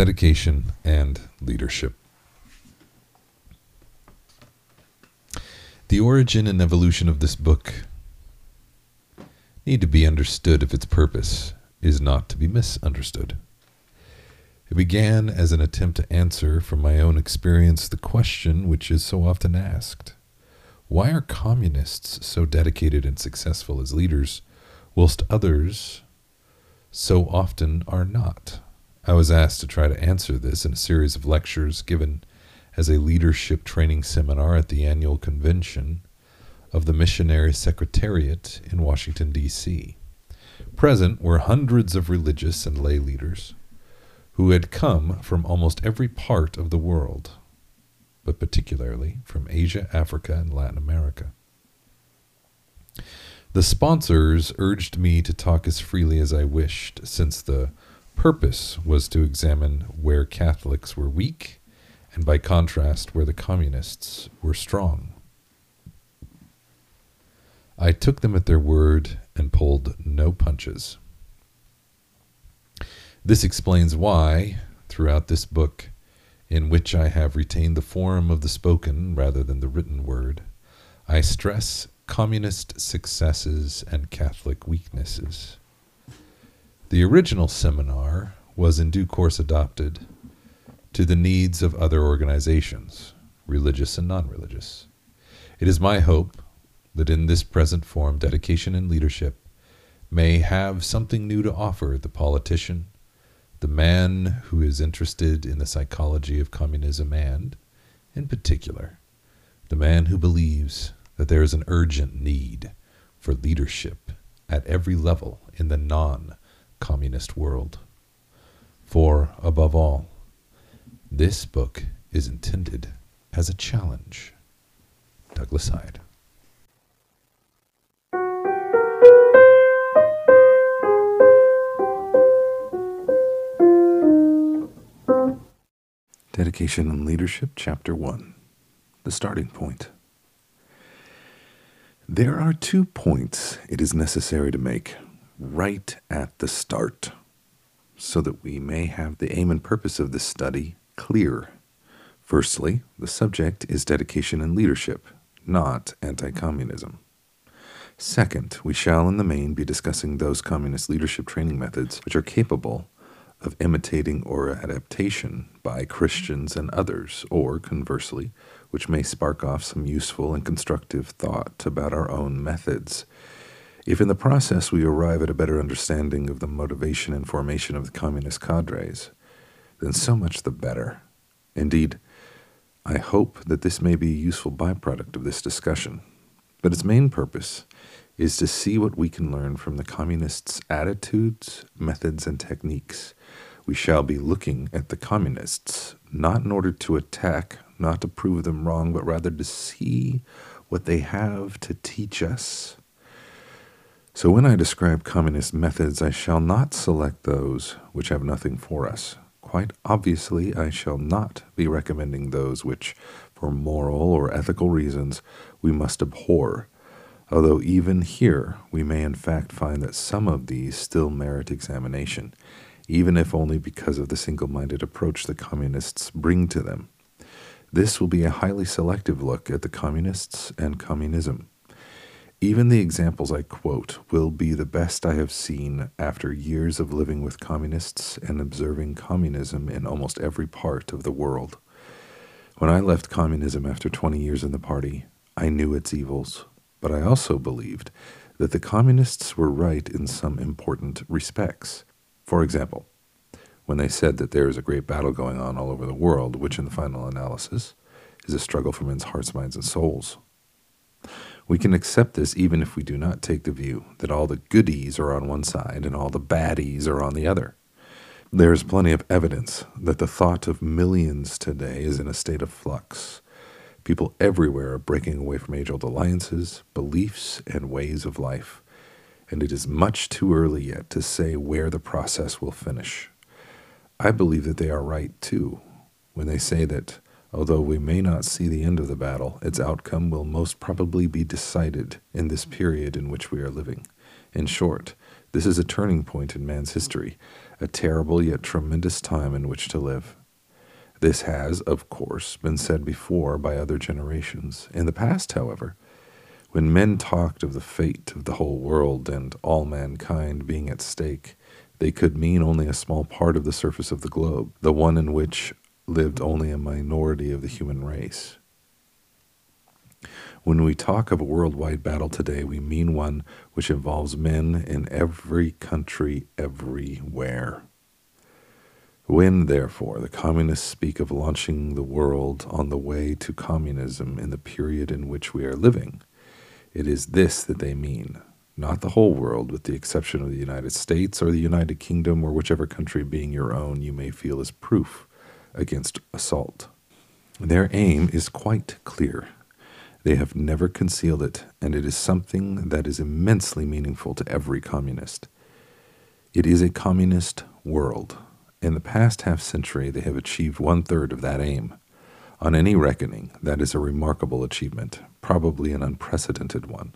dedication, and leadership. The origin and evolution of this book need to be understood if its purpose is not to be misunderstood. It began as an attempt to answer from my own experience the question which is so often asked Why are communists so dedicated and successful as leaders, whilst others so often are not? I was asked to try to answer this in a series of lectures given as a leadership training seminar at the annual convention of the Missionary Secretariat in Washington, D.C. Present were hundreds of religious and lay leaders who had come from almost every part of the world, but particularly from Asia, Africa, and Latin America. The sponsors urged me to talk as freely as I wished, since the purpose was to examine where Catholics were weak, and by contrast, where the communists were strong. I took them at their word and pulled no punches. This explains why, throughout this book, in which I have retained the form of the spoken rather than the written word, I stress communist successes and Catholic weaknesses. The original seminar was in due course adopted to the needs of other organizations, religious and non religious. It is my hope that in this present form, dedication and leadership may have something new to offer the politician, the man who is interested in the psychology of communism, and, in particular, the man who believes that there is an urgent need for leadership at every level in the non communist world. For, above all, this book is intended as a challenge. Douglas Hyde. Dedication and Leadership, Chapter 1 The Starting Point. There are two points it is necessary to make right at the start so that we may have the aim and purpose of this study clear. Firstly, the subject is dedication and leadership, not anti communism. Second, we shall in the main be discussing those communist leadership training methods which are capable of imitating or adaptation by Christians and others, or conversely, which may spark off some useful and constructive thought about our own methods. If in the process we arrive at a better understanding of the motivation and formation of the communist cadres, then so much the better. Indeed, I hope that this may be a useful byproduct of this discussion. But its main purpose is to see what we can learn from the communists' attitudes, methods, and techniques we shall be looking at the communists, not in order to attack, not to prove them wrong, but rather to see what they have to teach us. So when I describe communist methods, I shall not select those which have nothing for us. Quite obviously, I shall not be recommending those which, for moral or ethical reasons, we must abhor, although even here we may in fact find that some of these still merit examination even if only because of the single minded approach the communists bring to them. This will be a highly selective look at the communists and communism. Even the examples I quote will be the best I have seen after years of living with communists and observing communism in almost every part of the world. When I left communism after 20 years in the party, I knew its evils, but I also believed that the communists were right in some important respects. For example, when they said that there is a great battle going on all over the world, which in the final analysis is a struggle for men's hearts, minds, and souls. We can accept this even if we do not take the view that all the goodies are on one side and all the baddies are on the other. There is plenty of evidence that the thought of millions today is in a state of flux. People everywhere are breaking away from age old alliances, beliefs, and ways of life and it is much too early yet to say where the process will finish. I believe that they are right, too, when they say that, although we may not see the end of the battle, its outcome will most probably be decided in this period in which we are living. In short, this is a turning point in man's history, a terrible yet tremendous time in which to live. This has, of course, been said before by other generations. In the past, however, when men talked of the fate of the whole world and all mankind being at stake, they could mean only a small part of the surface of the globe, the one in which lived only a minority of the human race. When we talk of a worldwide battle today, we mean one which involves men in every country, everywhere. When, therefore, the communists speak of launching the world on the way to communism in the period in which we are living, it is this that they mean, not the whole world, with the exception of the United States or the United Kingdom or whichever country being your own you may feel is proof against assault. Their aim is quite clear. They have never concealed it, and it is something that is immensely meaningful to every communist. It is a communist world. In the past half century, they have achieved one third of that aim. On any reckoning, that is a remarkable achievement, probably an unprecedented one.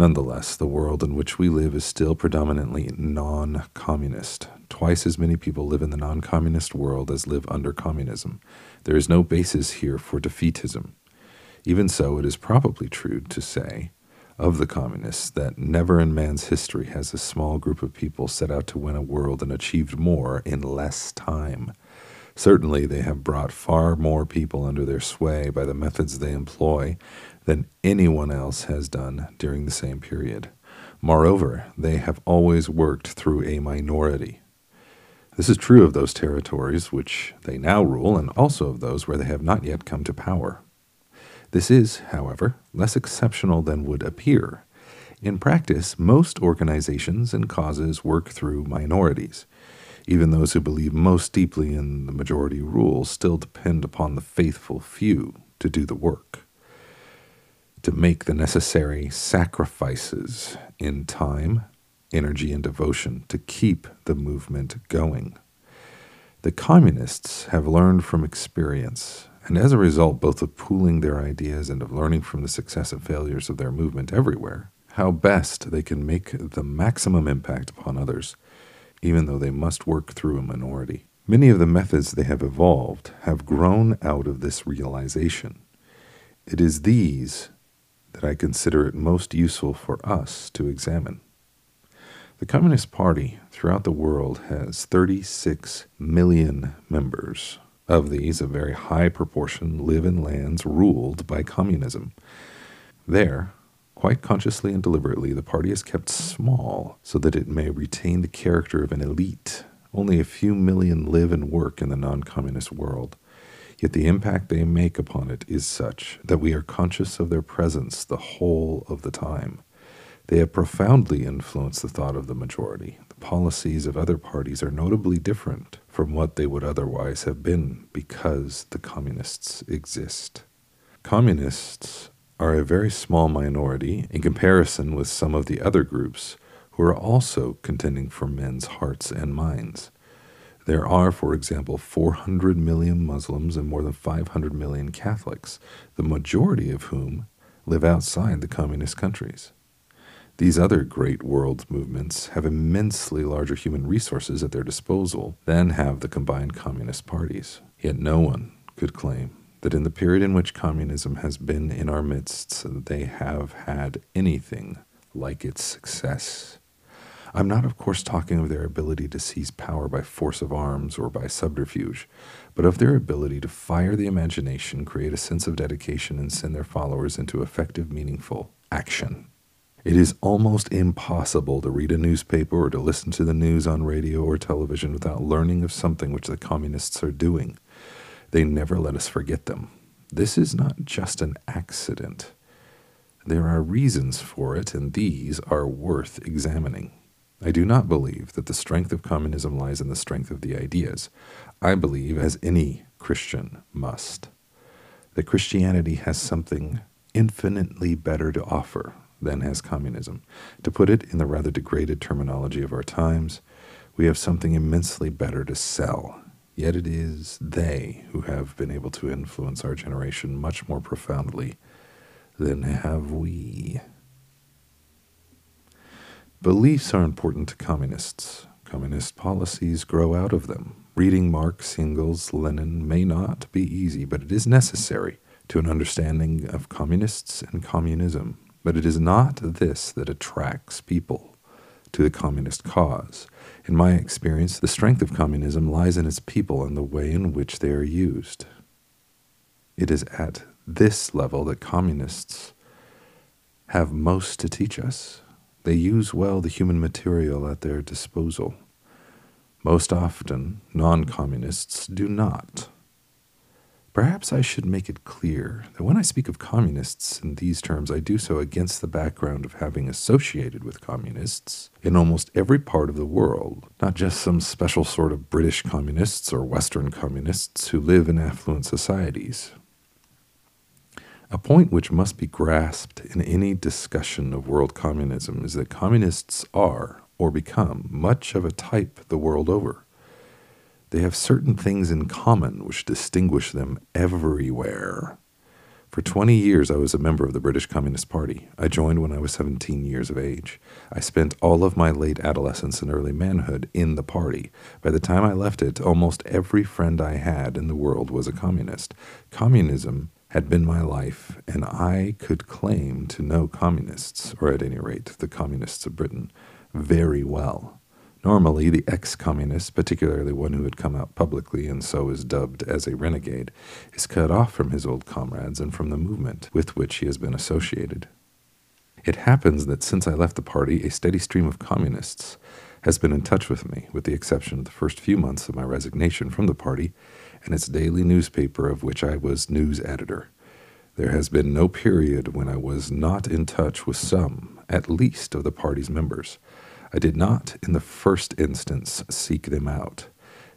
Nonetheless, the world in which we live is still predominantly non communist. Twice as many people live in the non communist world as live under communism. There is no basis here for defeatism. Even so, it is probably true to say of the communists that never in man's history has a small group of people set out to win a world and achieved more in less time. Certainly, they have brought far more people under their sway by the methods they employ than anyone else has done during the same period. Moreover, they have always worked through a minority. This is true of those territories which they now rule, and also of those where they have not yet come to power. This is, however, less exceptional than would appear. In practice, most organizations and causes work through minorities. Even those who believe most deeply in the majority rule still depend upon the faithful few to do the work, to make the necessary sacrifices in time, energy, and devotion to keep the movement going. The communists have learned from experience and as a result both of pooling their ideas and of learning from the success and failures of their movement everywhere, how best they can make the maximum impact upon others, even though they must work through a minority. Many of the methods they have evolved have grown out of this realization. It is these that I consider it most useful for us to examine. The Communist Party throughout the world has 36 million members. Of these, a very high proportion live in lands ruled by communism. There, quite consciously and deliberately, the party is kept small so that it may retain the character of an elite. Only a few million live and work in the non communist world. Yet the impact they make upon it is such that we are conscious of their presence the whole of the time. They have profoundly influenced the thought of the majority. The policies of other parties are notably different from what they would otherwise have been because the communists exist. Communists are a very small minority in comparison with some of the other groups who are also contending for men's hearts and minds. There are, for example, 400 million Muslims and more than 500 million Catholics, the majority of whom live outside the communist countries. These other great world movements have immensely larger human resources at their disposal than have the combined communist parties. Yet no one could claim that in the period in which communism has been in our midst, they have had anything like its success. I'm not, of course, talking of their ability to seize power by force of arms or by subterfuge, but of their ability to fire the imagination, create a sense of dedication, and send their followers into effective, meaningful action. It is almost impossible to read a newspaper or to listen to the news on radio or television without learning of something which the communists are doing. They never let us forget them. This is not just an accident. There are reasons for it, and these are worth examining. I do not believe that the strength of communism lies in the strength of the ideas. I believe, as any Christian must, that Christianity has something infinitely better to offer than has communism. To put it in the rather degraded terminology of our times, we have something immensely better to sell. Yet it is they who have been able to influence our generation much more profoundly than have we. Beliefs are important to communists. Communist policies grow out of them. Reading Marx, Engels, Lenin may not be easy, but it is necessary to an understanding of communists and communism. But it is not this that attracts people to the communist cause. In my experience, the strength of communism lies in its people and the way in which they are used. It is at this level that communists have most to teach us. They use well the human material at their disposal. Most often, non communists do not. Perhaps I should make it clear that when I speak of communists in these terms, I do so against the background of having associated with communists in almost every part of the world, not just some special sort of British communists or Western communists who live in affluent societies. A point which must be grasped in any discussion of world communism is that communists are, or become, much of a type the world over. They have certain things in common which distinguish them everywhere. For 20 years, I was a member of the British Communist Party. I joined when I was 17 years of age. I spent all of my late adolescence and early manhood in the party. By the time I left it, almost every friend I had in the world was a communist. Communism had been my life, and I could claim to know communists, or at any rate the communists of Britain, very well. Normally, the ex communist, particularly one who had come out publicly and so is dubbed as a renegade, is cut off from his old comrades and from the movement with which he has been associated. It happens that since I left the party, a steady stream of communists has been in touch with me, with the exception of the first few months of my resignation from the party and its daily newspaper, of which I was news editor. There has been no period when I was not in touch with some, at least, of the party's members. I did not, in the first instance, seek them out.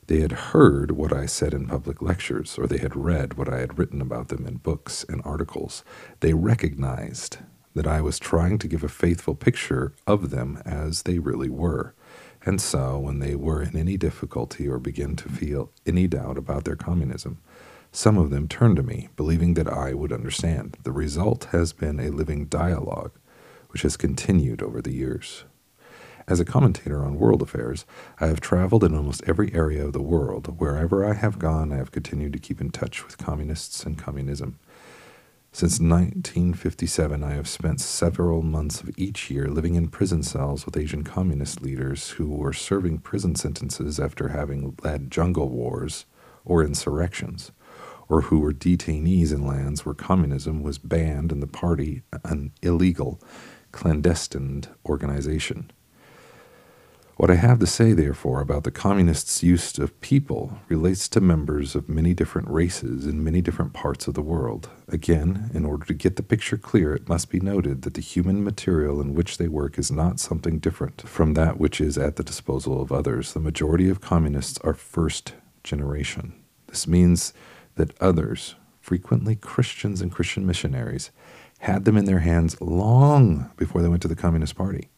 They had heard what I said in public lectures, or they had read what I had written about them in books and articles. They recognized that I was trying to give a faithful picture of them as they really were. And so, when they were in any difficulty or began to feel any doubt about their communism, some of them turned to me, believing that I would understand. The result has been a living dialogue, which has continued over the years. As a commentator on world affairs, I have traveled in almost every area of the world. Wherever I have gone, I have continued to keep in touch with communists and communism. Since 1957, I have spent several months of each year living in prison cells with Asian communist leaders who were serving prison sentences after having led jungle wars or insurrections, or who were detainees in lands where communism was banned and the party an illegal, clandestine organization. What I have to say, therefore, about the communists' use of people relates to members of many different races in many different parts of the world. Again, in order to get the picture clear, it must be noted that the human material in which they work is not something different from that which is at the disposal of others. The majority of communists are first generation. This means that others, frequently Christians and Christian missionaries, had them in their hands long before they went to the Communist Party.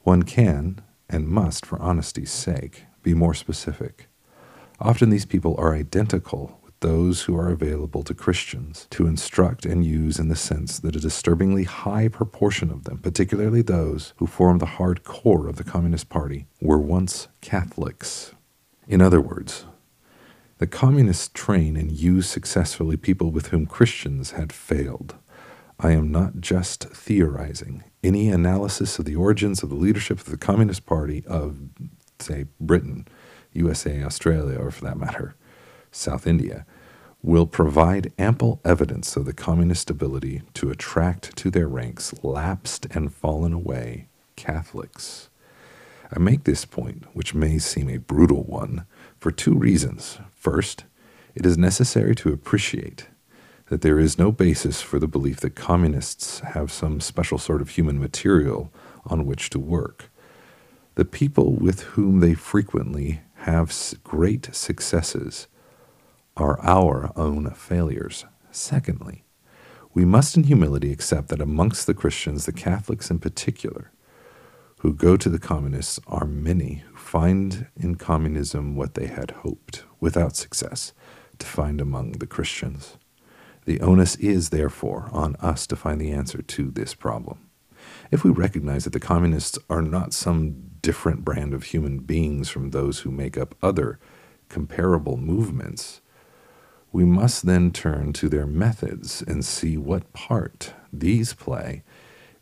One can, and must, for honesty's sake, be more specific. Often these people are identical with those who are available to Christians to instruct and use in the sense that a disturbingly high proportion of them, particularly those who form the hard core of the Communist Party, were once Catholics. In other words, the communists train and use successfully people with whom Christians had failed. I am not just theorizing any analysis of the origins of the leadership of the Communist Party of, say, Britain, USA, Australia, or for that matter, South India, will provide ample evidence of the communist ability to attract to their ranks lapsed and fallen away Catholics. I make this point, which may seem a brutal one, for two reasons. First, it is necessary to appreciate that there is no basis for the belief that communists have some special sort of human material on which to work. The people with whom they frequently have great successes are our own failures. Secondly, we must in humility accept that amongst the Christians, the Catholics in particular, who go to the communists are many who find in communism what they had hoped, without success, to find among the Christians. The onus is, therefore, on us to find the answer to this problem. If we recognize that the communists are not some different brand of human beings from those who make up other comparable movements, we must then turn to their methods and see what part these play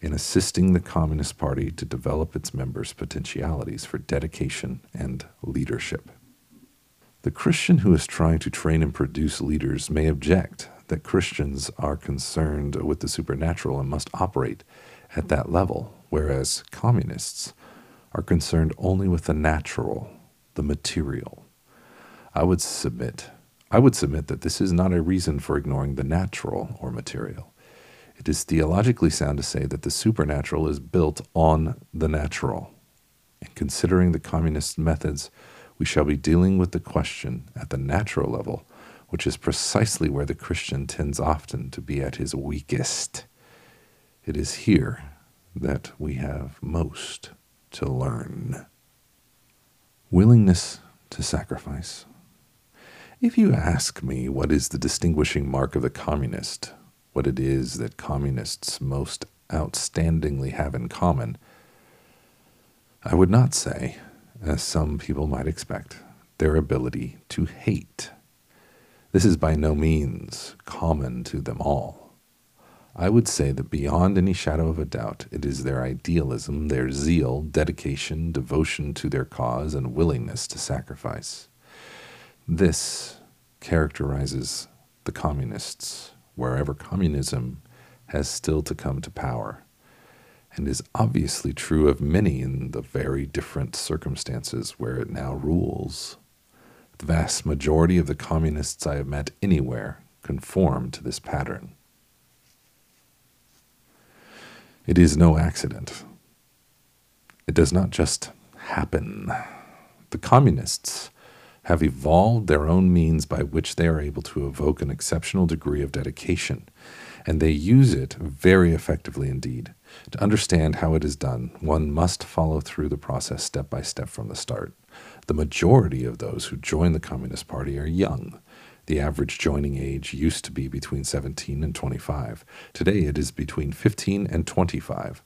in assisting the Communist Party to develop its members' potentialities for dedication and leadership. The Christian who is trying to train and produce leaders may object that Christians are concerned with the supernatural and must operate at that level, whereas communists are concerned only with the natural, the material. I would submit I would submit that this is not a reason for ignoring the natural or material. It is theologically sound to say that the supernatural is built on the natural. In considering the communist methods, we shall be dealing with the question at the natural level, which is precisely where the Christian tends often to be at his weakest. It is here that we have most to learn. Willingness to sacrifice. If you ask me what is the distinguishing mark of the communist, what it is that communists most outstandingly have in common, I would not say, as some people might expect, their ability to hate. This is by no means common to them all. I would say that beyond any shadow of a doubt, it is their idealism, their zeal, dedication, devotion to their cause, and willingness to sacrifice. This characterizes the communists wherever communism has still to come to power, and is obviously true of many in the very different circumstances where it now rules. The vast majority of the communists I have met anywhere conform to this pattern. It is no accident. It does not just happen. The communists have evolved their own means by which they are able to evoke an exceptional degree of dedication, and they use it very effectively indeed. To understand how it is done, one must follow through the process step by step from the start. The majority of those who join the Communist Party are young. The average joining age used to be between 17 and 25. Today it is between 15 and 25.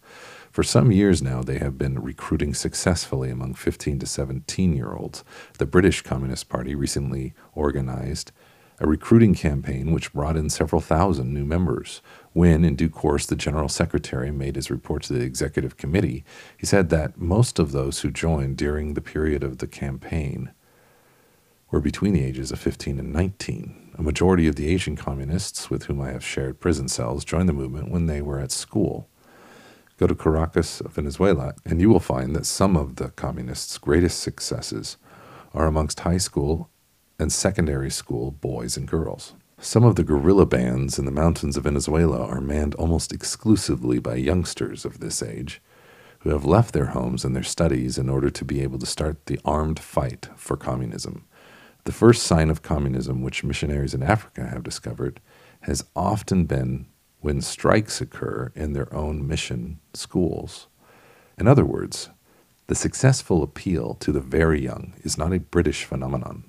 For some years now, they have been recruiting successfully among 15 to 17 year olds. The British Communist Party recently organized a recruiting campaign which brought in several thousand new members. When, in due course, the General Secretary made his report to the Executive Committee, he said that most of those who joined during the period of the campaign were between the ages of 15 and 19. A majority of the Asian communists with whom I have shared prison cells joined the movement when they were at school. Go to Caracas, Venezuela, and you will find that some of the communists' greatest successes are amongst high school and secondary school boys and girls. Some of the guerrilla bands in the mountains of Venezuela are manned almost exclusively by youngsters of this age who have left their homes and their studies in order to be able to start the armed fight for communism. The first sign of communism which missionaries in Africa have discovered has often been when strikes occur in their own mission schools. In other words, the successful appeal to the very young is not a British phenomenon.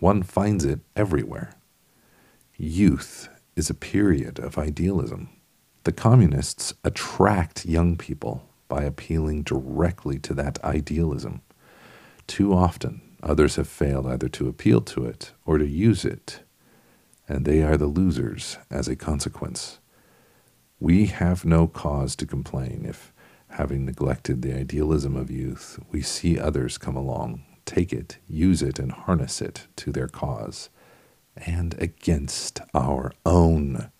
One finds it everywhere. Youth is a period of idealism. The communists attract young people by appealing directly to that idealism. Too often, others have failed either to appeal to it or to use it, and they are the losers as a consequence. We have no cause to complain if, having neglected the idealism of youth, we see others come along, take it, use it, and harness it to their cause, and against our own.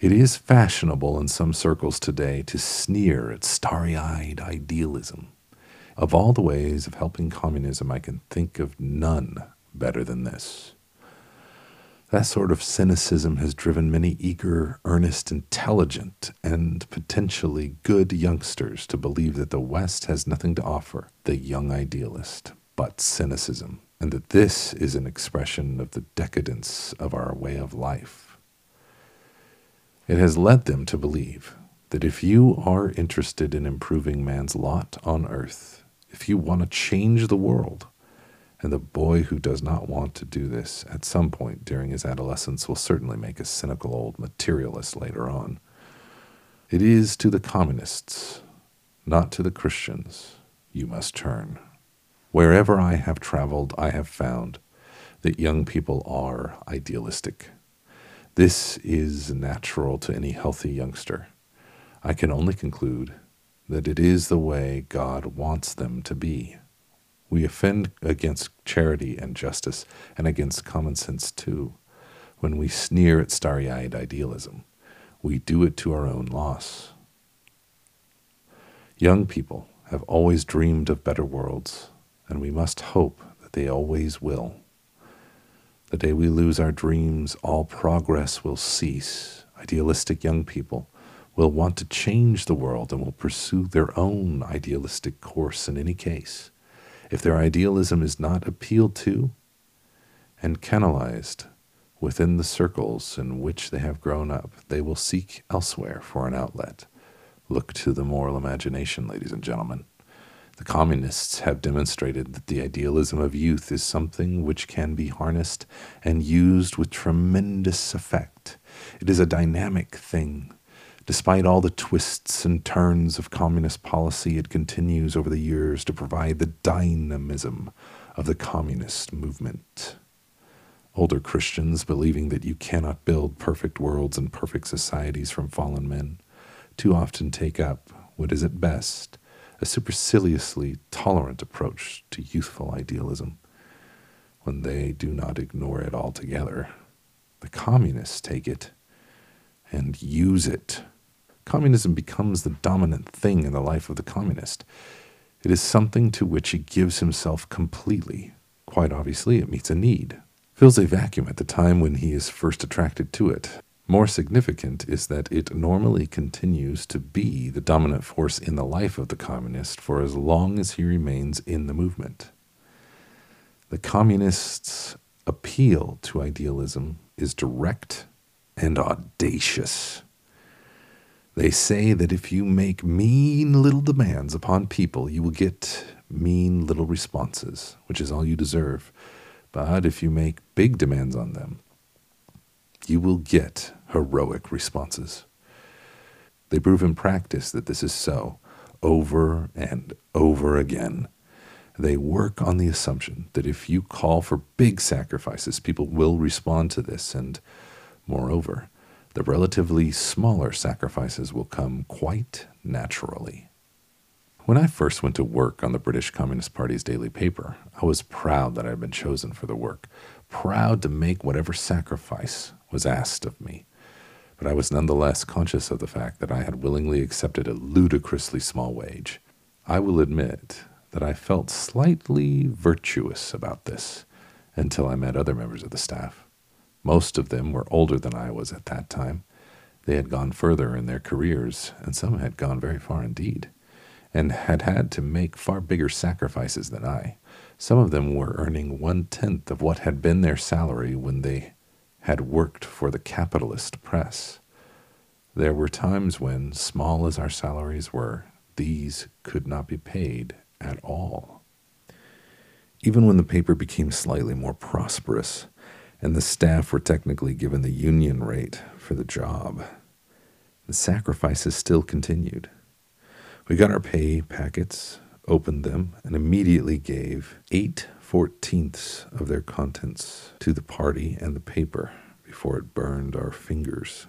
It is fashionable in some circles today to sneer at starry eyed idealism. Of all the ways of helping communism, I can think of none better than this. That sort of cynicism has driven many eager, earnest, intelligent, and potentially good youngsters to believe that the West has nothing to offer the young idealist but cynicism, and that this is an expression of the decadence of our way of life. It has led them to believe that if you are interested in improving man's lot on earth, if you want to change the world, and the boy who does not want to do this at some point during his adolescence will certainly make a cynical old materialist later on. It is to the communists, not to the Christians, you must turn. Wherever I have traveled, I have found that young people are idealistic. This is natural to any healthy youngster. I can only conclude that it is the way God wants them to be. We offend against charity and justice and against common sense too when we sneer at starry eyed idealism. We do it to our own loss. Young people have always dreamed of better worlds, and we must hope that they always will. The day we lose our dreams, all progress will cease. Idealistic young people will want to change the world and will pursue their own idealistic course in any case. If their idealism is not appealed to and canalized within the circles in which they have grown up, they will seek elsewhere for an outlet. Look to the moral imagination, ladies and gentlemen. The communists have demonstrated that the idealism of youth is something which can be harnessed and used with tremendous effect. It is a dynamic thing. Despite all the twists and turns of communist policy, it continues over the years to provide the dynamism of the communist movement. Older Christians, believing that you cannot build perfect worlds and perfect societies from fallen men, too often take up what is at best a superciliously tolerant approach to youthful idealism when they do not ignore it altogether. The communists take it and use it. Communism becomes the dominant thing in the life of the communist. It is something to which he gives himself completely. Quite obviously, it meets a need, fills a vacuum at the time when he is first attracted to it, more significant is that it normally continues to be the dominant force in the life of the communist for as long as he remains in the movement. The communists' appeal to idealism is direct and audacious. They say that if you make mean little demands upon people, you will get mean little responses, which is all you deserve. But if you make big demands on them, you will get heroic responses. They prove in practice that this is so over and over again. They work on the assumption that if you call for big sacrifices, people will respond to this, and moreover, the relatively smaller sacrifices will come quite naturally. When I first went to work on the British Communist Party's daily paper, I was proud that I had been chosen for the work, proud to make whatever sacrifice was asked of me but I was nonetheless conscious of the fact that I had willingly accepted a ludicrously small wage. I will admit that I felt slightly virtuous about this until I met other members of the staff. Most of them were older than I was at that time. They had gone further in their careers, and some had gone very far indeed, and had had to make far bigger sacrifices than I. Some of them were earning one tenth of what had been their salary when they had worked for the capitalist press. There were times when, small as our salaries were, these could not be paid at all. Even when the paper became slightly more prosperous and the staff were technically given the union rate for the job, the sacrifices still continued. We got our pay packets, opened them, and immediately gave eight fourteenths of their contents to the party and the paper before it burned our fingers.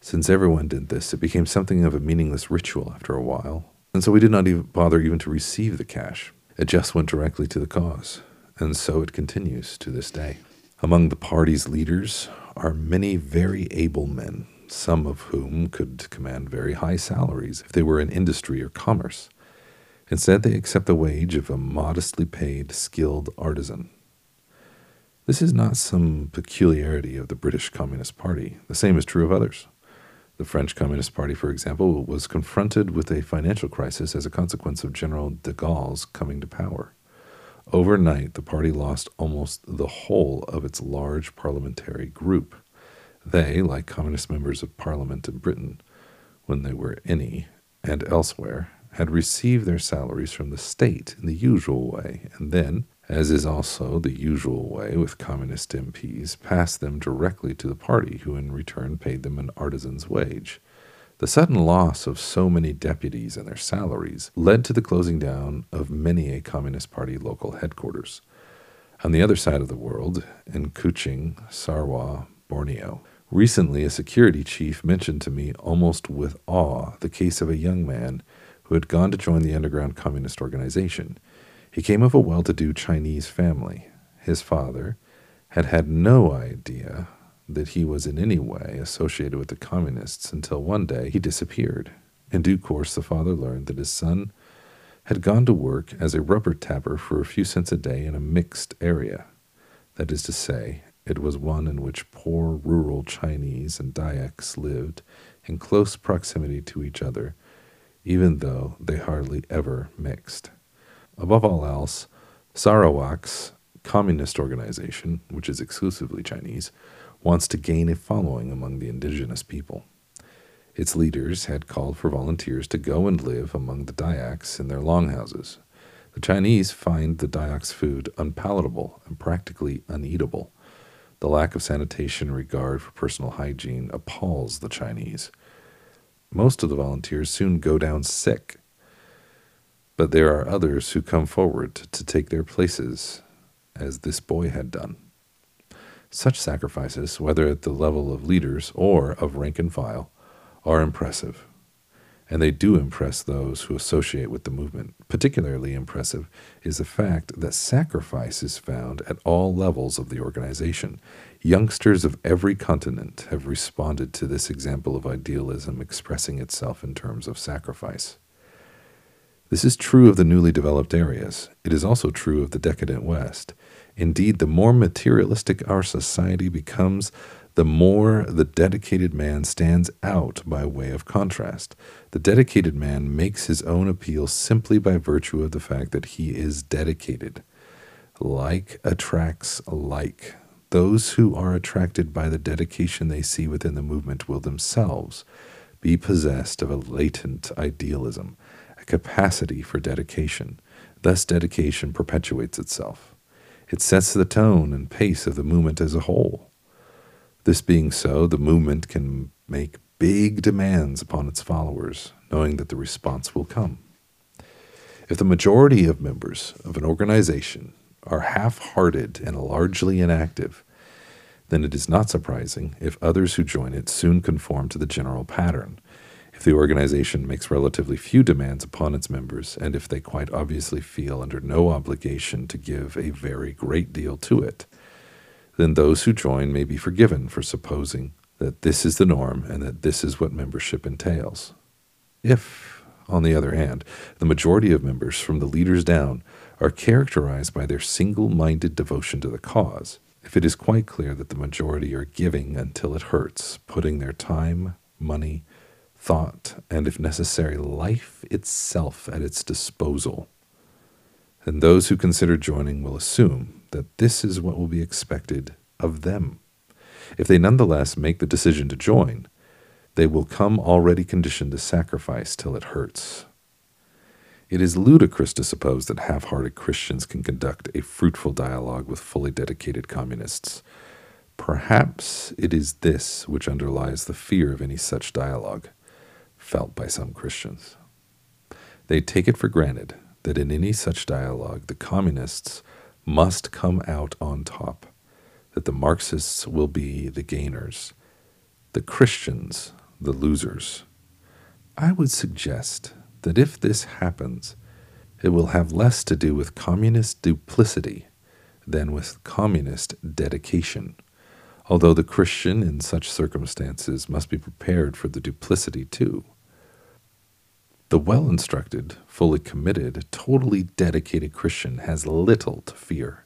Since everyone did this, it became something of a meaningless ritual after a while, and so we did not even bother even to receive the cash. It just went directly to the cause, and so it continues to this day. Among the party's leaders are many very able men, some of whom could command very high salaries if they were in industry or commerce. Instead, they accept the wage of a modestly paid, skilled artisan. This is not some peculiarity of the British Communist Party. The same is true of others. The French Communist Party, for example, was confronted with a financial crisis as a consequence of General de Gaulle's coming to power. Overnight, the party lost almost the whole of its large parliamentary group. They, like communist members of parliament in Britain, when they were any, and elsewhere, had received their salaries from the state in the usual way, and then, as is also the usual way with communist MPs, passed them directly to the party, who in return paid them an artisan's wage. The sudden loss of so many deputies and their salaries led to the closing down of many a Communist Party local headquarters. On the other side of the world, in Kuching, Sarawak, Borneo, recently a security chief mentioned to me almost with awe the case of a young man who had gone to join the underground communist organization. He came of a well to do Chinese family. His father had had no idea that he was in any way associated with the communists until one day he disappeared. In due course, the father learned that his son had gone to work as a rubber tapper for a few cents a day in a mixed area. That is to say, it was one in which poor rural Chinese and Dayaks lived in close proximity to each other, even though they hardly ever mixed. Above all else, Sarawak's communist organization, which is exclusively Chinese, wants to gain a following among the indigenous people. Its leaders had called for volunteers to go and live among the Dayaks in their longhouses. The Chinese find the Dayaks' food unpalatable and practically uneatable. The lack of sanitation and regard for personal hygiene appalls the Chinese. Most of the volunteers soon go down sick, but there are others who come forward to take their places, as this boy had done. Such sacrifices, whether at the level of leaders or of rank and file, are impressive. And they do impress those who associate with the movement. Particularly impressive is the fact that sacrifice is found at all levels of the organization. Youngsters of every continent have responded to this example of idealism expressing itself in terms of sacrifice. This is true of the newly developed areas. It is also true of the decadent West. Indeed, the more materialistic our society becomes, the more the dedicated man stands out by way of contrast. The dedicated man makes his own appeal simply by virtue of the fact that he is dedicated. Like attracts like. Those who are attracted by the dedication they see within the movement will themselves be possessed of a latent idealism, a capacity for dedication. Thus, dedication perpetuates itself. It sets the tone and pace of the movement as a whole. This being so, the movement can make big demands upon its followers, knowing that the response will come. If the majority of members of an organization are half hearted and largely inactive, then it is not surprising if others who join it soon conform to the general pattern if the organization makes relatively few demands upon its members, and if they quite obviously feel under no obligation to give a very great deal to it, then those who join may be forgiven for supposing that this is the norm and that this is what membership entails. If, on the other hand, the majority of members from the leaders down are characterized by their single minded devotion to the cause, if it is quite clear that the majority are giving until it hurts, putting their time, money, thought, and if necessary, life itself at its disposal, then those who consider joining will assume that this is what will be expected of them. If they nonetheless make the decision to join, they will come already conditioned to sacrifice till it hurts. It is ludicrous to suppose that half hearted Christians can conduct a fruitful dialogue with fully dedicated communists. Perhaps it is this which underlies the fear of any such dialogue felt by some Christians. They take it for granted that in any such dialogue the communists must come out on top, that the Marxists will be the gainers, the Christians the losers. I would suggest that if this happens, it will have less to do with communist duplicity than with communist dedication although the Christian in such circumstances must be prepared for the duplicity too. The well instructed, fully committed, totally dedicated Christian has little to fear.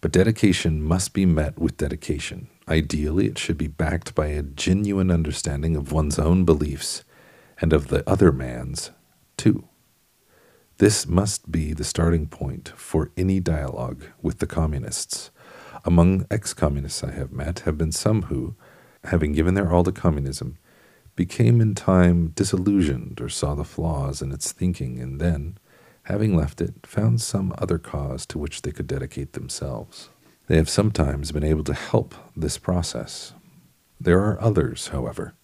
But dedication must be met with dedication. Ideally, it should be backed by a genuine understanding of one's own beliefs and of the other man's, too. This must be the starting point for any dialogue with the communists. Among ex communists I have met have been some who, having given their all to communism, became in time disillusioned or saw the flaws in its thinking, and then, having left it, found some other cause to which they could dedicate themselves. They have sometimes been able to help this process. There are others, however,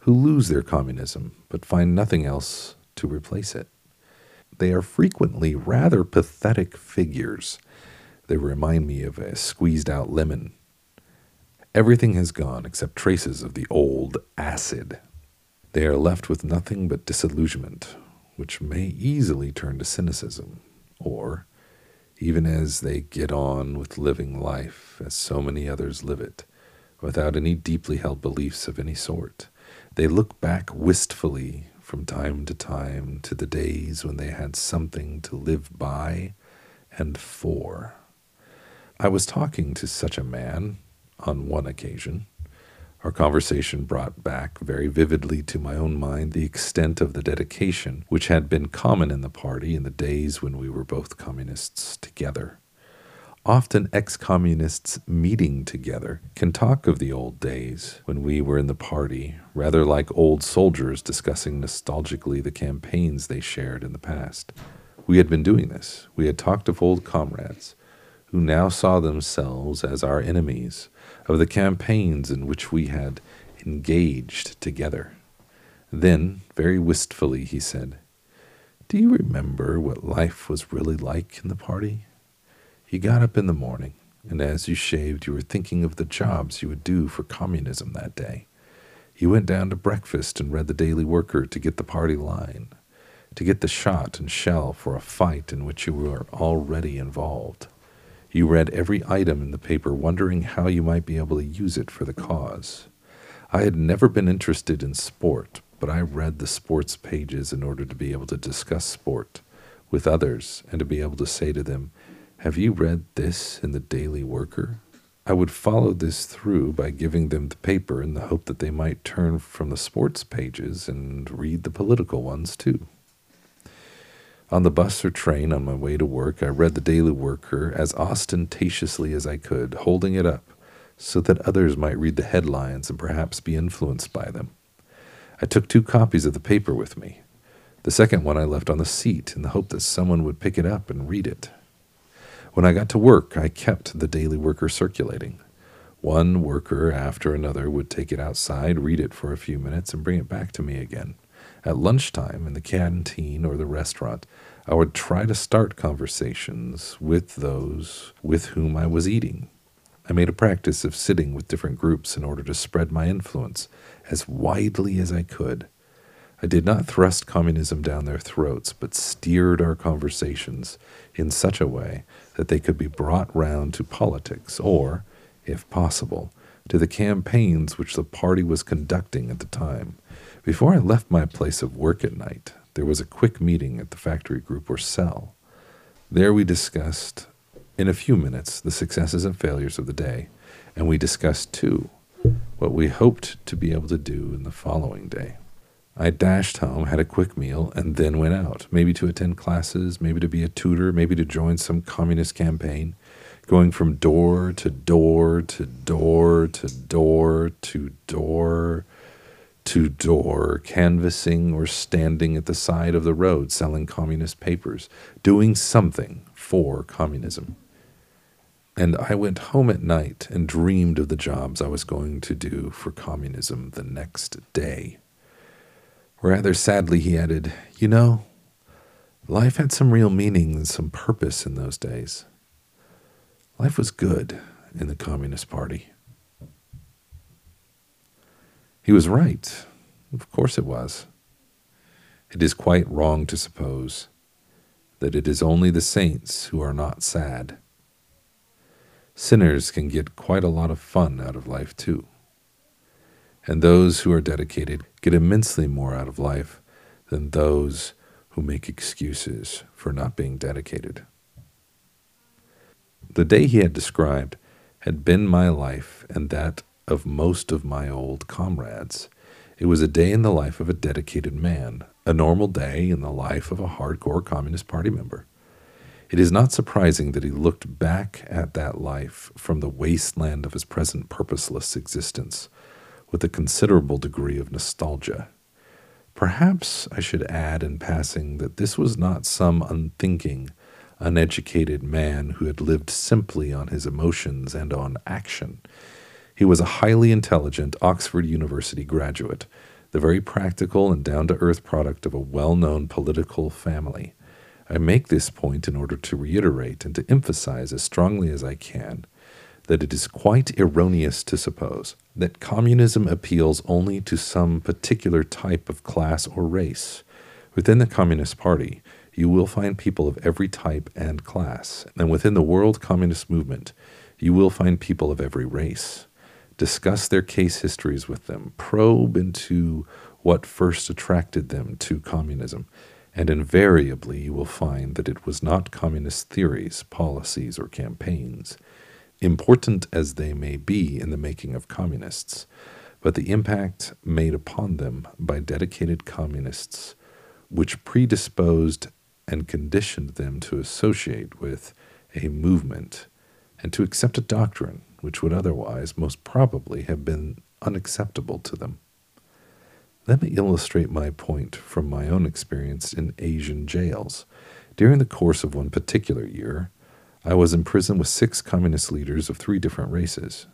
who lose their communism but find nothing else to replace it. They are frequently rather pathetic figures. They remind me of a squeezed out lemon. Everything has gone except traces of the old acid. They are left with nothing but disillusionment, which may easily turn to cynicism, or, even as they get on with living life as so many others live it, without any deeply held beliefs of any sort, they look back wistfully from time to time to the days when they had something to live by and for. I was talking to such a man on one occasion. Our conversation brought back very vividly to my own mind the extent of the dedication which had been common in the party in the days when we were both communists together. Often ex communists meeting together can talk of the old days when we were in the party, rather like old soldiers discussing nostalgically the campaigns they shared in the past. We had been doing this. We had talked of old comrades who now saw themselves as our enemies, of the campaigns in which we had engaged together. Then, very wistfully, he said, Do you remember what life was really like in the party? You got up in the morning, and as you shaved, you were thinking of the jobs you would do for communism that day. You went down to breakfast and read the Daily Worker to get the party line, to get the shot and shell for a fight in which you were already involved. You read every item in the paper, wondering how you might be able to use it for the cause. I had never been interested in sport, but I read the sports pages in order to be able to discuss sport with others and to be able to say to them, have you read this in the Daily Worker? I would follow this through by giving them the paper in the hope that they might turn from the sports pages and read the political ones too. On the bus or train on my way to work, I read the Daily Worker as ostentatiously as I could, holding it up so that others might read the headlines and perhaps be influenced by them. I took two copies of the paper with me. The second one I left on the seat in the hope that someone would pick it up and read it. When I got to work, I kept the daily worker circulating. One worker after another would take it outside, read it for a few minutes, and bring it back to me again. At lunchtime, in the canteen or the restaurant, I would try to start conversations with those with whom I was eating. I made a practice of sitting with different groups in order to spread my influence as widely as I could. I did not thrust communism down their throats, but steered our conversations in such a way that they could be brought round to politics, or, if possible, to the campaigns which the party was conducting at the time. Before I left my place of work at night, there was a quick meeting at the factory group or cell. There we discussed, in a few minutes, the successes and failures of the day, and we discussed, too, what we hoped to be able to do in the following day. I dashed home, had a quick meal, and then went out, maybe to attend classes, maybe to be a tutor, maybe to join some communist campaign, going from door to door to door to door to door to door, canvassing or standing at the side of the road selling communist papers, doing something for communism. And I went home at night and dreamed of the jobs I was going to do for communism the next day. Rather sadly, he added, You know, life had some real meaning and some purpose in those days. Life was good in the Communist Party. He was right. Of course it was. It is quite wrong to suppose that it is only the saints who are not sad. Sinners can get quite a lot of fun out of life, too and those who are dedicated get immensely more out of life than those who make excuses for not being dedicated. The day he had described had been my life and that of most of my old comrades. It was a day in the life of a dedicated man, a normal day in the life of a hardcore Communist Party member. It is not surprising that he looked back at that life from the wasteland of his present purposeless existence with a considerable degree of nostalgia. Perhaps I should add in passing that this was not some unthinking, uneducated man who had lived simply on his emotions and on action. He was a highly intelligent Oxford University graduate, the very practical and down to earth product of a well known political family. I make this point in order to reiterate and to emphasize as strongly as I can that it is quite erroneous to suppose that communism appeals only to some particular type of class or race. Within the Communist Party, you will find people of every type and class, and within the world communist movement, you will find people of every race. Discuss their case histories with them, probe into what first attracted them to communism, and invariably you will find that it was not communist theories, policies, or campaigns, important as they may be in the making of communists, but the impact made upon them by dedicated communists, which predisposed and conditioned them to associate with a movement and to accept a doctrine which would otherwise most probably have been unacceptable to them. Let me illustrate my point from my own experience in Asian jails. During the course of one particular year, I was in prison with six communist leaders of three different races.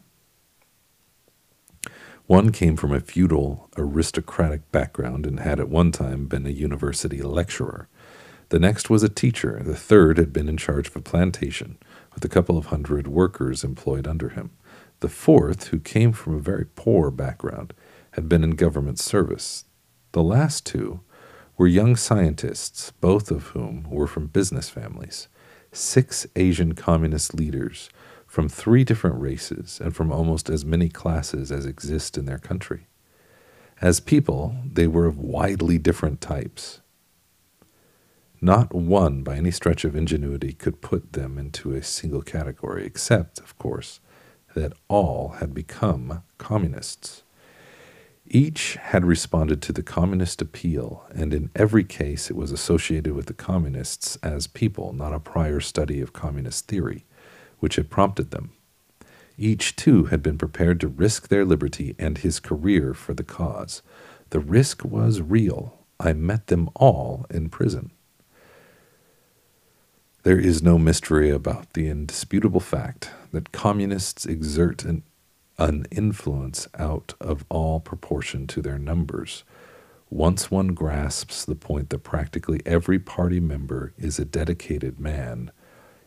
One came from a feudal, aristocratic background and had at one time been a university lecturer. The next was a teacher. The third had been in charge of a plantation with a couple of hundred workers employed under him. The fourth, who came from a very poor background, had been in government service. The last two were young scientists, both of whom were from business families. Six Asian communist leaders from three different races and from almost as many classes as exist in their country. As people, they were of widely different types. Not one, by any stretch of ingenuity, could put them into a single category, except, of course, that all had become communists. Each had responded to the communist appeal, and in every case it was associated with the communists as people, not a prior study of communist theory, which had prompted them. Each, too, had been prepared to risk their liberty and his career for the cause. The risk was real. I met them all in prison. There is no mystery about the indisputable fact that communists exert an, an influence out of all proportion to their numbers. Once one grasps the point that practically every party member is a dedicated man,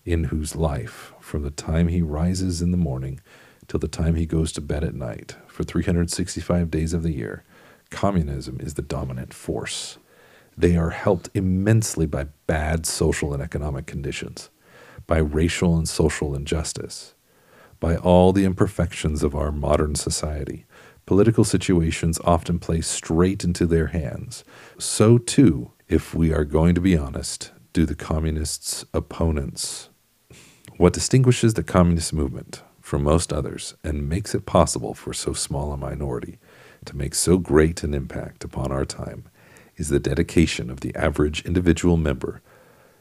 in whose life, from the time he rises in the morning till the time he goes to bed at night, for 365 days of the year, communism is the dominant force. They are helped immensely by bad social and economic conditions, by racial and social injustice, by all the imperfections of our modern society. Political situations often play straight into their hands. So, too, if we are going to be honest, do the communists' opponents. What distinguishes the communist movement from most others and makes it possible for so small a minority to make so great an impact upon our time is the dedication of the average individual member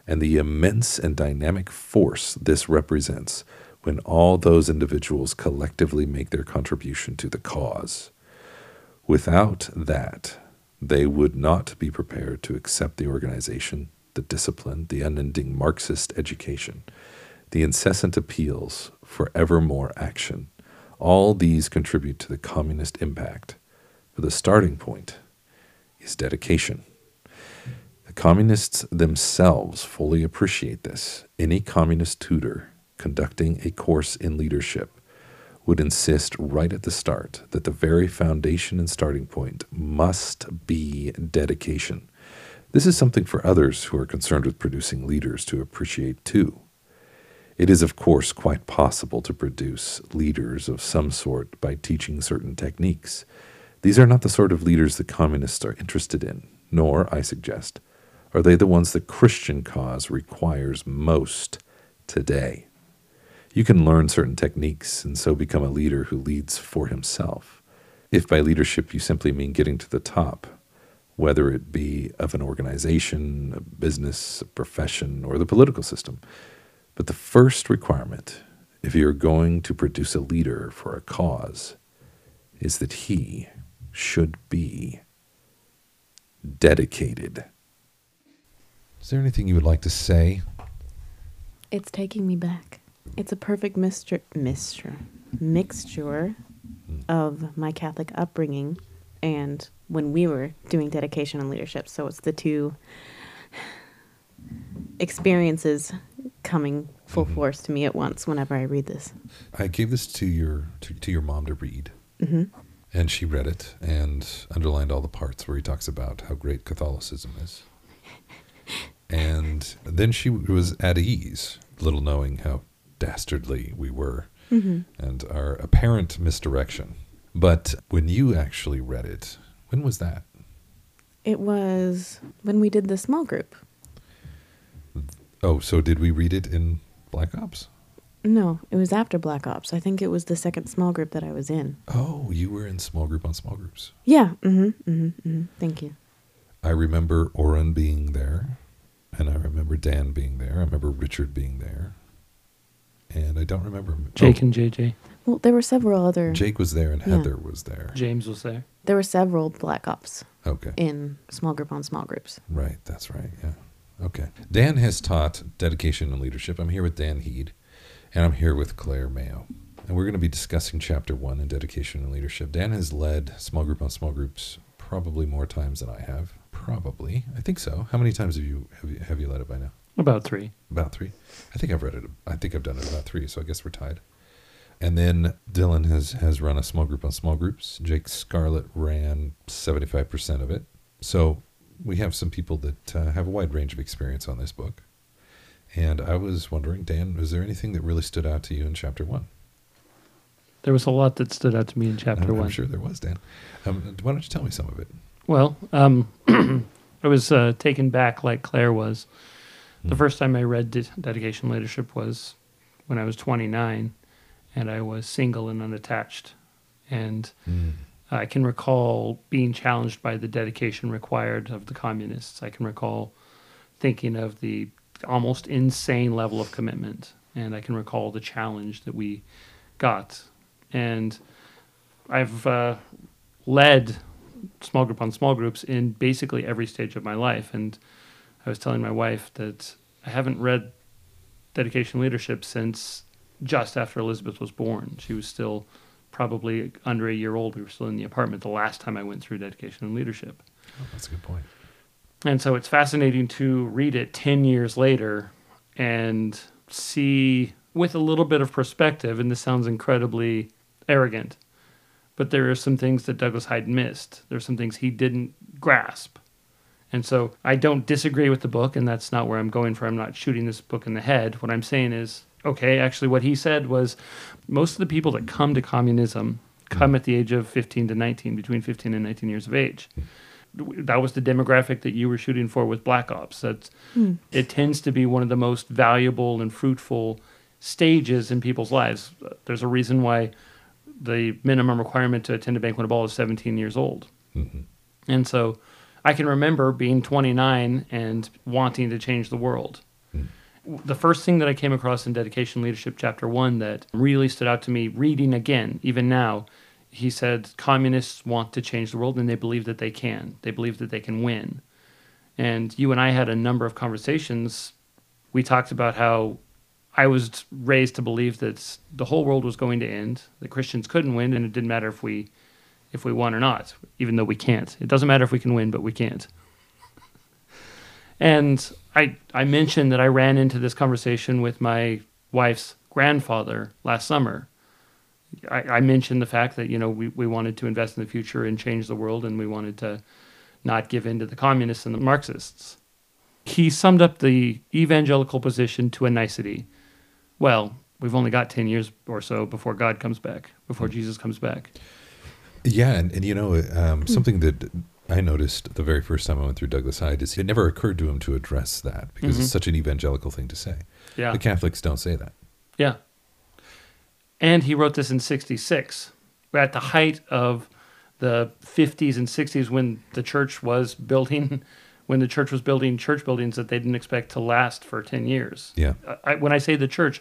and the immense and dynamic force this represents when all those individuals collectively make their contribution to the cause. Without that, they would not be prepared to accept the organization, the discipline, the unending Marxist education, the incessant appeals for ever more action. All these contribute to the communist impact. But the starting point is dedication. The communists themselves fully appreciate this. Any communist tutor conducting a course in leadership would insist right at the start that the very foundation and starting point must be dedication. This is something for others who are concerned with producing leaders to appreciate too. It is, of course, quite possible to produce leaders of some sort by teaching certain techniques. These are not the sort of leaders the communists are interested in, nor, I suggest, are they the ones the Christian cause requires most today. You can learn certain techniques and so become a leader who leads for himself. If by leadership you simply mean getting to the top, whether it be of an organization, a business, a profession, or the political system. But the first requirement, if you're going to produce a leader for a cause, is that he should be dedicated. Is there anything you would like to say? It's taking me back. It's a perfect mixture, mixture, mixture of my Catholic upbringing and when we were doing dedication and leadership. So it's the two experiences coming full Mhm. force to me at once whenever I read this. I gave this to your to, to your mom to read, hmm and she read it and underlined all the parts where he talks about how great Catholicism is. And then she was at ease, little knowing how dastardly we were hmm and our apparent misdirection. But when you actually read it, when was that? It was when we did the small group. Oh, so did we read it in Black Ops? No, it was after Black Ops. I think it was the second small group that I was in. Oh, you were in small group on small groups. Yeah. hmm hmm hmm Thank you. I remember Oren being there, and I remember Dan being there. I remember Richard being there, and I don't remember Jake oh, and JJ. Well, there were several other. Jake was there and Yeah. Heather was there. James was there. There were several Black Ops Okay, in small group on small groups. right, that's right. Yeah, okay. Dan has taught dedication and leadership. I'm here with Dan Heed, and I'm here with Claire Mayo, and we're going to be discussing chapter one in dedication and leadership. Dan has led small group on small groups probably more times than I have. Probably, I think so. How many times have you have you, have you led it by now? About three. About three. I think I've read it. I think I've done it about three. So I guess we're tied. And then Dylan has has run a small group on small groups. Jake Scarlett ran seventy five percent of it. So we have some people that uh, have a wide range of experience on this book. And I was wondering, Dan, was there anything that really stood out to you in chapter one? There was a lot that stood out to me in chapter I'm, one. I'm sure there was, Dan. Um, why don't you tell me some of it? Well, um, I was uh, taken back like Claire was. The Hmm. first time I read De- Dedication Leadership was when I was 29 and I was single and unattached. And Mm. I can recall being challenged by the dedication required of the communists. I can recall thinking of the almost insane level of commitment. And I can recall the challenge that we got. And I've uh, led small group on small groups in basically every stage of my life. And I was telling my wife that I haven't read dedication leadership since just after Elizabeth was born. She was still probably under a year old. We were still in the apartment the last time I went through dedication and leadership. Oh, that's a good point. And so it's fascinating to read it 10 years later and see with a little bit of perspective, and this sounds incredibly arrogant, but there are some things that Douglas Hyde missed. There are some things he didn't grasp. And so I don't disagree with the book, and that's not where I'm going for. I'm not shooting this book in the head. What I'm saying is, okay, actually, what he said was most of the people that come to communism come at the age of 15 to 19, between 15 and 19 years of age. That was the demographic that you were shooting for with Black Ops. That's Hmm. it tends to be one of the most valuable and fruitful stages in people's lives. There's a reason why the minimum requirement to attend a banquet ball is 17 years old. hmm And so I can remember being 29 and wanting to change the world. Mm. The first thing that I came across in Dedication Leadership Chapter 1 that really stood out to me, reading again, even now, he said communists want to change the world and they believe that they can. They believe that they can win. And you and I had a number of conversations. We talked about how I was raised to believe that the whole world was going to end, that Christians couldn't win, and it didn't matter if we if we won or not, even though we can't. It doesn't matter if we can win, but we can't. and I I mentioned that I ran into this conversation with my wife's grandfather last summer. I, I mentioned the fact that you know we, we wanted to invest in the future and change the world, and we wanted to not give in to the communists and the Marxists. He summed up the evangelical position to a nicety. Well, we've only got ten years or so before God comes back, before Jesus comes back. Yeah, and, and you know, um, something that I noticed the very first time I went through Douglas Hyde is it never occurred to him to address that because Mhm. it's such an evangelical thing to say. Yeah. The Catholics don't say that. Yeah. And he wrote this in 66, at the height of the 50s and 60s when the church was building when the church was building church buildings that they didn't expect to last for 10 years. Yeah. I, when I say the church,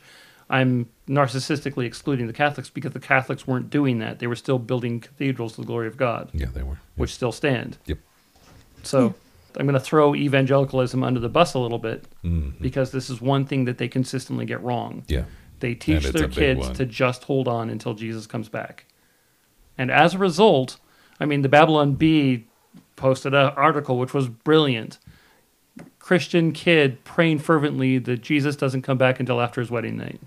I'm narcissistically excluding the Catholics because the Catholics weren't doing that. They were still building cathedrals to the glory of God, Yeah, they were. Yeah. which still stand. Yep. So I'm going to throw evangelicalism under the bus a little bit Mhm. because this is one thing that they consistently get wrong. Yeah. They teach their kids to just hold on until Jesus comes back. And as a result, I mean, the Babylon Bee posted an article which was brilliant. Christian kid praying fervently that Jesus doesn't come back until after his wedding night.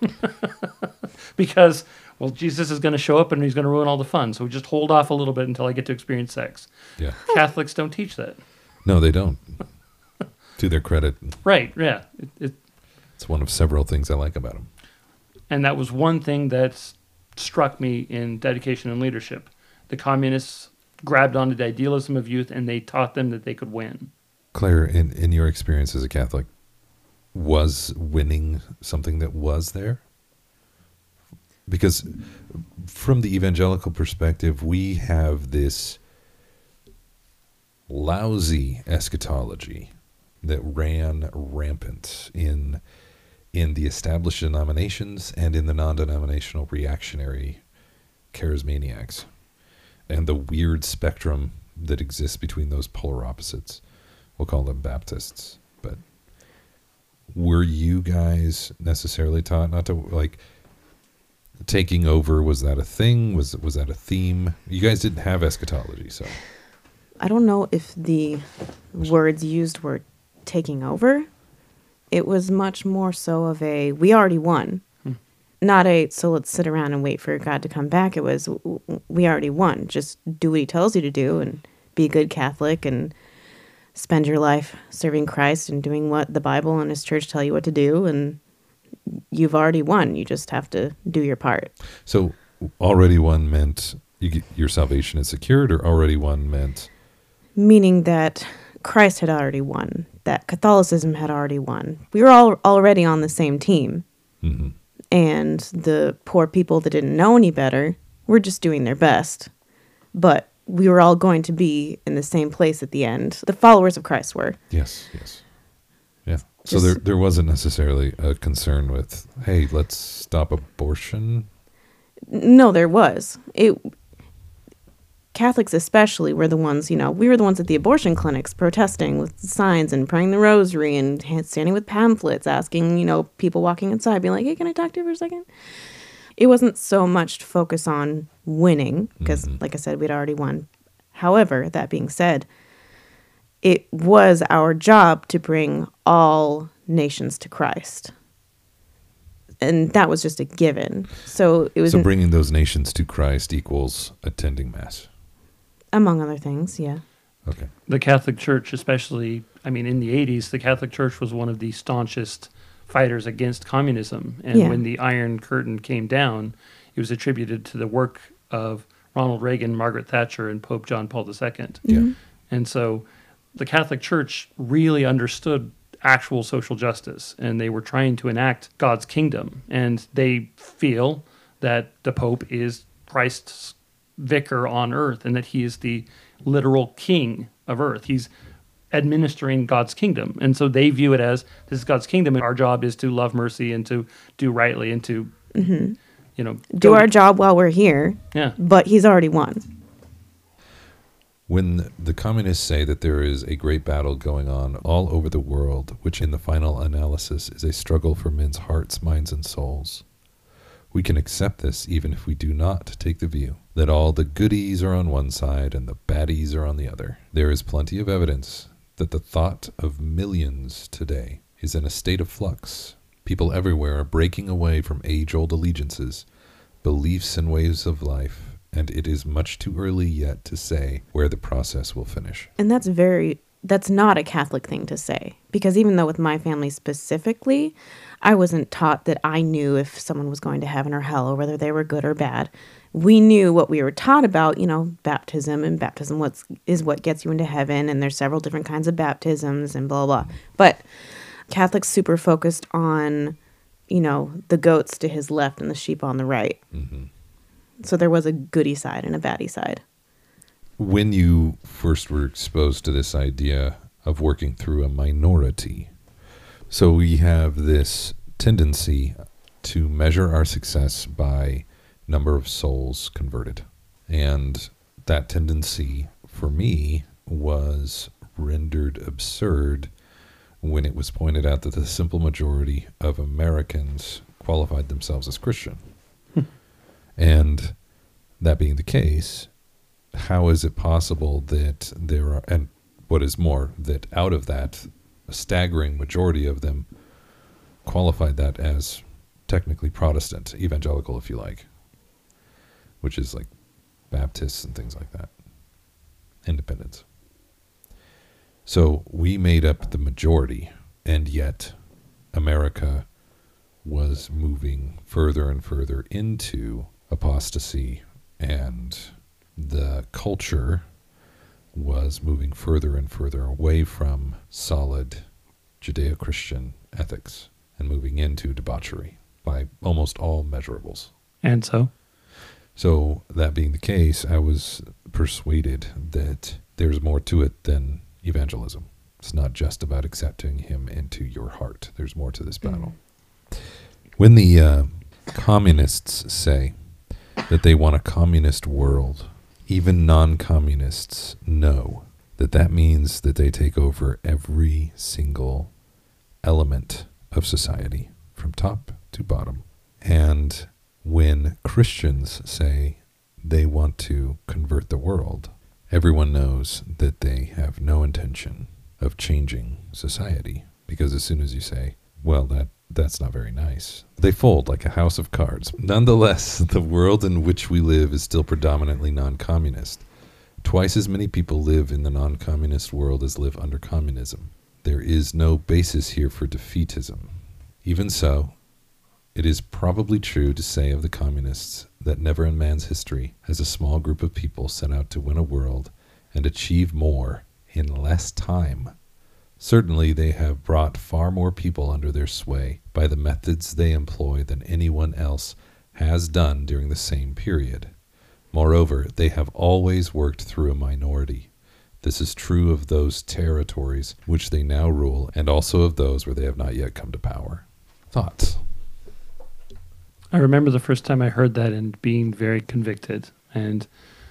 because, well, Jesus is going to show up and he's going to ruin all the fun. So we just hold off a little bit until I get to experience sex. Yeah. Catholics don't teach that. No, they don't. to their credit, Right, yeah. It, it, it's one of several things I like about them. and that was one thing that struck me in dedication and leadership. The communists grabbed onto the idealism of youth and they taught them that they could win. Claire, in, in your experience as a Catholic, was winning something that was there? Because from the evangelical perspective, we have this lousy eschatology that ran rampant in in the established denominations and in the non-denominational reactionary charismaniacs and the weird spectrum that exists between those polar opposites we'll call them baptists were you guys necessarily taught not to like taking over was that a thing was was that a theme you guys didn't have eschatology so I don't know if the words used were taking over. It was much more so of a we already won. Hmm. Not a so let's sit around and wait for God to come back. It was w- w- we already won. Just do what he tells you to do and be a good Catholic and spend your life serving Christ and doing what the Bible and his church tell you what to do and you've already won. You just have to do your part. So already won meant you get, your salvation is secured, or already won meant meaning that Christ had already won, that Catholicism had already won. We were all already on the same team. mhm. And the poor people that didn't know any better were just doing their best. But we were all going to be in the same place at the end. The followers of Christ were. yes, yes, yeah. So there there wasn't necessarily a concern with hey, let's stop abortion. No, there was. It Catholics especially were the ones, you know, we were the ones at the abortion clinics protesting with signs and praying the rosary and standing with pamphlets asking, you know, people walking inside being like, "Hey, can I talk to you for a second? It wasn't so much to focus on winning mm-hmm. because like I said, we'd already won. However, that being said, it was our job to bring all nations to Christ. And that was just a given. So it was So an- bringing those nations to Christ equals attending mass. among other things, yeah. Okay. The Catholic Church, especially, I mean, in the 80s, the Catholic Church was one of the staunchest fighters against communism. And Yeah. when the Iron Curtain came down, it was attributed to the work of Ronald Reagan, Margaret Thatcher, and Pope John Paul II. Yeah. Mm-hmm. And so the Catholic Church really understood actual social justice and they were trying to enact God's kingdom. And they feel that the Pope is Christ's vicar on earth and that he is the literal king of earth. He's administering God's kingdom. And so they view it as this is God's kingdom and our job is to love mercy and to do rightly and to, mm-hmm. You know, Do our job while we're here, Yeah. but he's already won. When the communists say that there is a great battle going on all over the world, which in the final analysis is a struggle for men's hearts, minds, and souls, we can accept this even if we do not take the view that all the goodies are on one side and the baddies are on the other. There is plenty of evidence that the thought of millions today is in a state of flux. People everywhere are breaking away from age old allegiances, beliefs, and ways of life, and it is much too early yet to say where the process will finish. And that's very that's not a Catholic thing to say because even though with my family specifically, I wasn't taught that I knew if someone was going to heaven or hell or whether they were good or bad. We knew what we were taught about, you know, baptism and baptism what's is what gets you into heaven and there's several different kinds of baptisms and blah blah. But Catholics super focused on, you know, the goats to his left and the sheep on the right. Mm-hmm. So there was a goody side and a baddie side. When you first were exposed to this idea of working through a minority, so we have this tendency to measure our success by number of souls converted. And that tendency for me was rendered absurd when it was pointed out that the simple majority of Americans qualified themselves as Christian. Hmm. and that being the case, how is it possible that there are, and what is more, that out of that, a staggering majority of them qualified that as technically Protestant, evangelical, if you like, which is like Baptists and things like that, independents. So we made up the majority, and yet America was moving further and further into apostasy, and the culture was moving further and further away from solid Judeo Christian ethics and moving into debauchery by almost all measurables. And so, So, that being the case, I was persuaded that there's more to it than evangelism. It's not just about accepting him into your heart, there's more to this battle. When the uh, communists say that they want a communist world, even non communists know that that means that they take over every single element of society from top to bottom. And when Christians say they want to convert the world, everyone knows that they have no intention of changing society. Because as soon as you say, well, that, that's not very nice, they fold like a house of cards. Nonetheless, the world in which we live is still predominantly non communist. Twice as many people live in the non communist world as live under communism. There is no basis here for defeatism. Even so, it is probably true to say of the communists that never in man's history has a small group of people set out to win a world and achieve more in less time. Certainly, they have brought far more people under their sway by the methods they employ than anyone else has done during the same period. Moreover, they have always worked through a minority. This is true of those territories which they now rule, and also of those where they have not yet come to power. Thoughts? I remember the first time I heard that and being very convicted and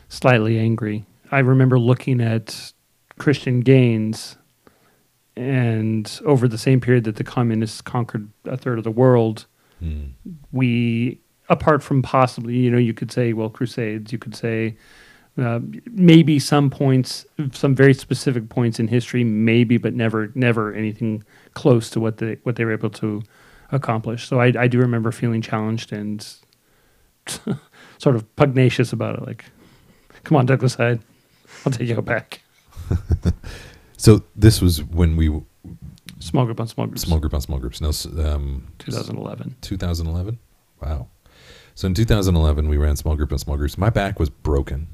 slightly angry. I remember looking at Christian gains and over the same period that the communists conquered a third of the world, Hmm. we apart from possibly you know you could say well crusades you could say uh, maybe some points some very specific points in history maybe but never never anything close to what they what they were able to accomplish so i, I do remember feeling challenged and sort of pugnacious about it like come on douglas hyde i'll take you back So this was when we small group on small groups small group on small groups. No, um, 2011 2011. Wow. So in 2011, we ran small group on small groups. My back was broken.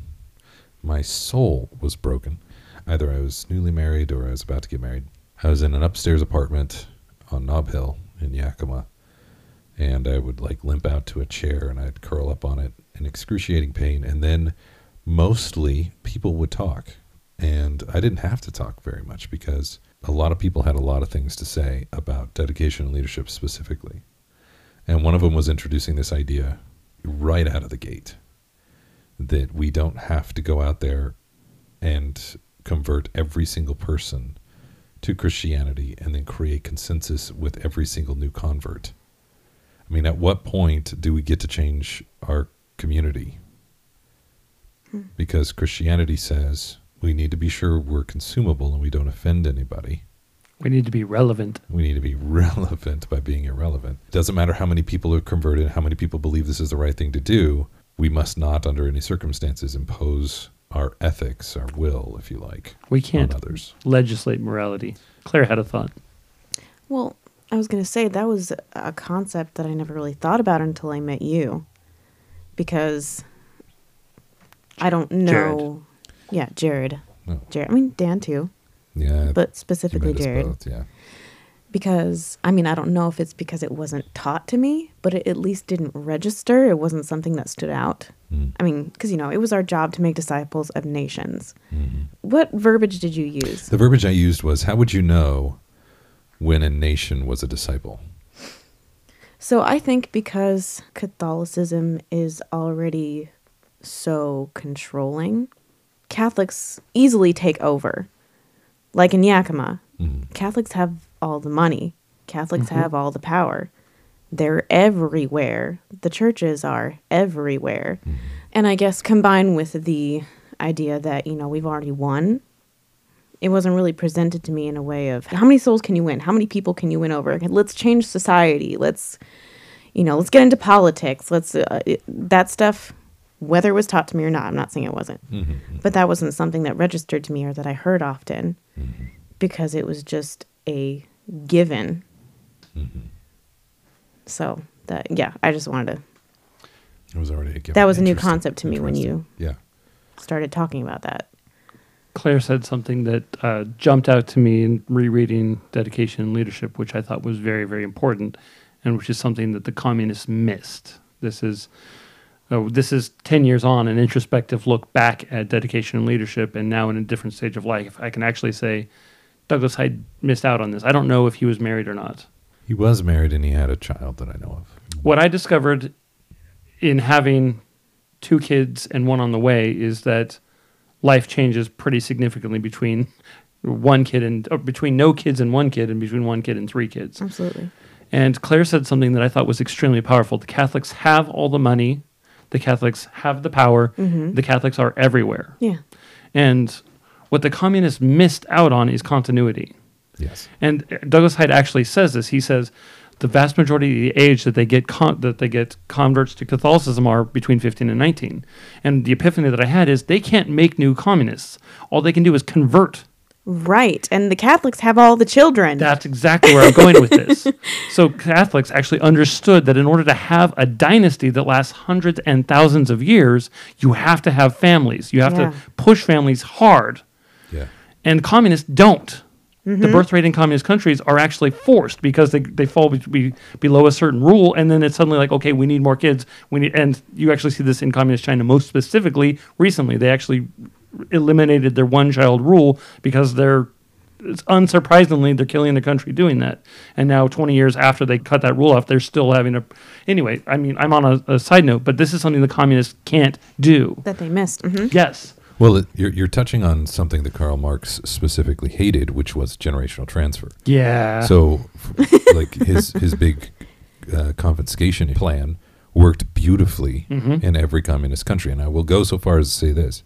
My soul was broken. Either I was newly married or I was about to get married. I was in an upstairs apartment on Nob Hill in Yakima, and I would like limp out to a chair and I'd curl up on it in excruciating pain. And then mostly people would talk, and I didn't have to talk very much because a lot of people had a lot of things to say about dedication and leadership specifically. And one of them was introducing this idea right out of the gate that we don't have to go out there and convert every single person to Christianity and then create consensus with every single new convert. I mean, at what point do we get to change our community? Hmm. Because Christianity says we need to be sure we're consumable and we don't offend anybody. we need to be relevant We need to be relevant by being irrelevant. It doesn't matter how many people are converted, how many people believe this is the right thing to do. We must not, under any circumstances, impose our ethics, our will, if you like, we can't on others. legislate morality claire had a thought Well, I was going to say that was a concept that I never really thought about until I met you. Because I don't know. Yeah, Jared. No. Jared. I mean, Dan too, Yeah, but you specifically met us Jared. both, yeah. Because, I mean, I don't know if it's because it wasn't taught to me, but it at least didn't register. It wasn't something that stood out. Mm. I mean, because, you know, it was our job to make disciples of nations. Mhm. What verbiage did you use? The verbiage I used was, "How would you know when a nation was a disciple?" So I think because Catholicism is already so controlling, Catholics easily take over. Like in Yakima, Mhm. Catholics have all the money, Catholics Mhm. have all the power. They're everywhere. The churches are everywhere. Mhm. And I guess combined with the idea that, you know, we've already won. It wasn't really presented to me in a way of how many souls can you win? How many people can you win over? Let's change society. Let's, you know, let's get into politics. Let's, uh, it, that stuff, whether it was taught to me or not, I'm not saying it wasn't, but that wasn't something that registered to me or that I heard often because it was just a given. So that, yeah, I just wanted to It was already a given. That was a new concept to me when you Yeah. started talking about that. Claire said something that uh, jumped out to me in rereading Dedication and Leadership, which I thought was very, very important, and which is something that the communists missed. This is oh, this is ten years on, an introspective look back at dedication and leadership, and now in a different stage of life. I can actually say Douglas Hyde missed out on this. I don't know if he was married or not. He was married and he had a child that I know of. What I discovered in having two kids and one on the way is that life changes pretty significantly between one kid and or between no kids and one kid and between one kid and three kids. Absolutely. And Claire said something that I thought was extremely powerful. The Catholics have all the money, the Catholics have the power, mm-hmm. the Catholics are everywhere. Yeah. And what the communists missed out on is continuity. Yes. And Douglas Hyde actually says this. He says the vast majority of the age that they get con- that they get converts to Catholicism are between 15 and 19. And the epiphany that I had is they can't make new communists. All they can do is convert. Right. And the Catholics have all the children. That's exactly where I'm going with this. So Catholics actually understood that in order to have a dynasty that lasts hundreds and thousands of years, you have to have families. You have Yeah. to push families hard. And communists don't. Mm-hmm. The birth rate in communist countries are actually forced because they, they fall be, be, below a certain rule, and then it's suddenly like, okay, we need more kids. We need, and you actually see this in communist China most specifically recently. They actually eliminated their one child rule because they're it's unsurprisingly they're killing the country doing that. And now 20 years after they cut that rule off, they're still having a. Anyway, I mean, I'm on a, a side note, but this is something the communists can't do. that they missed. hmm Yes. Well, it, you're, you're touching on something that Karl Marx specifically hated, which was generational transfer. Yeah. So, like his his big uh, confiscation plan worked beautifully Mhm. in every communist country, and I will go so far as to say this: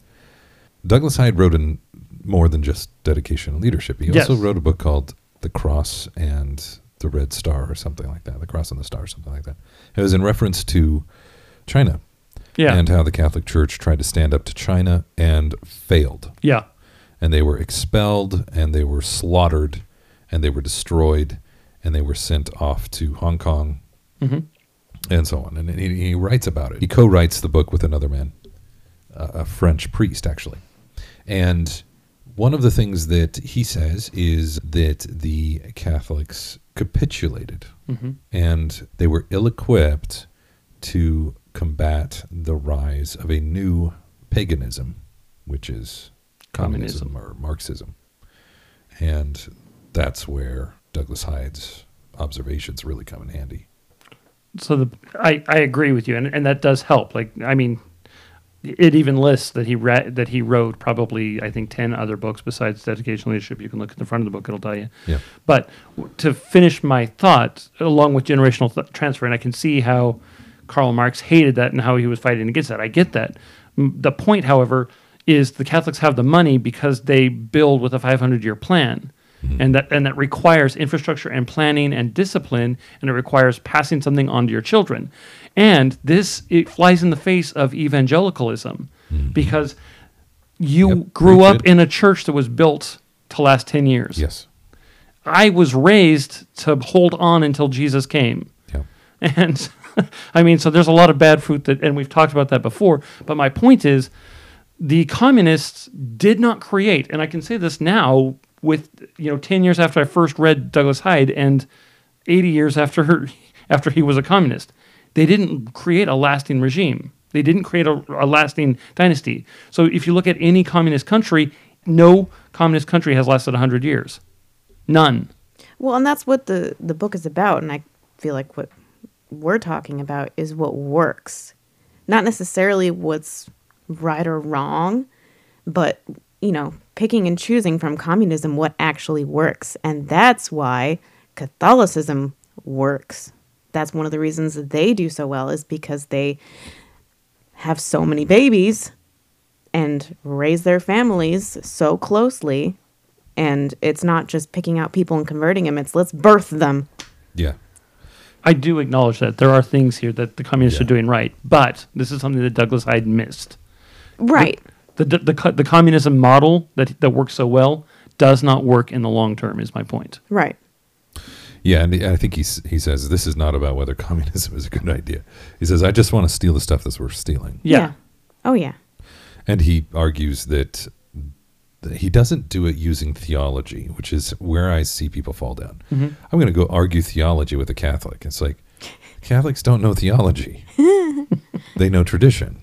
Douglas Hyde wrote in more than just dedication and leadership. He Yes. also wrote a book called "The Cross and the Red Star" or something like that. "The Cross and the Star," something like that. It was in reference to China yeah. and how the Catholic Church tried to stand up to China and failed yeah. and they were expelled and they were slaughtered and they were destroyed and they were sent off to Hong Kong hmm and so on. And he, he writes about it. He co-writes the book with another man, a, a French priest actually. And one of the things that he says is that the Catholics capitulated hmm and they were ill-equipped to combat the rise of a new paganism, which is communism, or Marxism. And that's where Douglas Hyde's observations really come in handy. so the I, I agree with you and, and that does help like i mean it even lists that he read that he wrote probably i think 10 other books besides dedication leadership you can look at the front of the book it'll tell you Yeah. but to finish my thought along with generational th- transfer and i can see how karl marx hated that and how he was fighting against that. I get that. The point however is the catholics have the money because they build with a 500 year plan. Mm-hmm. And that and that requires infrastructure and planning and discipline and it requires passing something on to your children. And this it flies in the face of evangelicalism mm-hmm. because you Yep, grew up in a church that was built to last 10 years. Yes. i was raised to hold on until jesus came. Yeah. and I mean, so there's a lot of bad fruit that, and we've talked about that before. But my point is, the communists did not create, and I can say this now with you know 10 years after I first read Douglas Hyde and 80 years after her, after he was a communist, they didn't create a lasting regime. They didn't create a, a lasting dynasty. So if you look at any communist country, no communist country has lasted 100 years. None. Well, and that's what the the book is about, and I feel like what we're talking about is what works, not necessarily what's right or wrong, but you know, picking and choosing from communism what actually works, and that's why Catholicism works. That's one of the reasons that they do so well is because they have so many babies and raise their families so closely. And it's not just picking out people and converting them, it's let's birth them. Yeah. I do acknowledge that there are things here that the communists Yeah. are doing right, but this is something that Douglas Hyde missed. Right. The, the, the, co- the communism model that, that works so well does not work in the long term, is my point. Right. Yeah, and I think he he says this is not about whether communism is a good idea. He says I just want to steal the stuff that's worth stealing, Yeah. Oh, yeah. and he argues that that he doesn't do it using theology, which is where I see people fall down. Mm-hmm. I'm going to go argue theology with a Catholic. It's like Catholics don't know theology; they know tradition,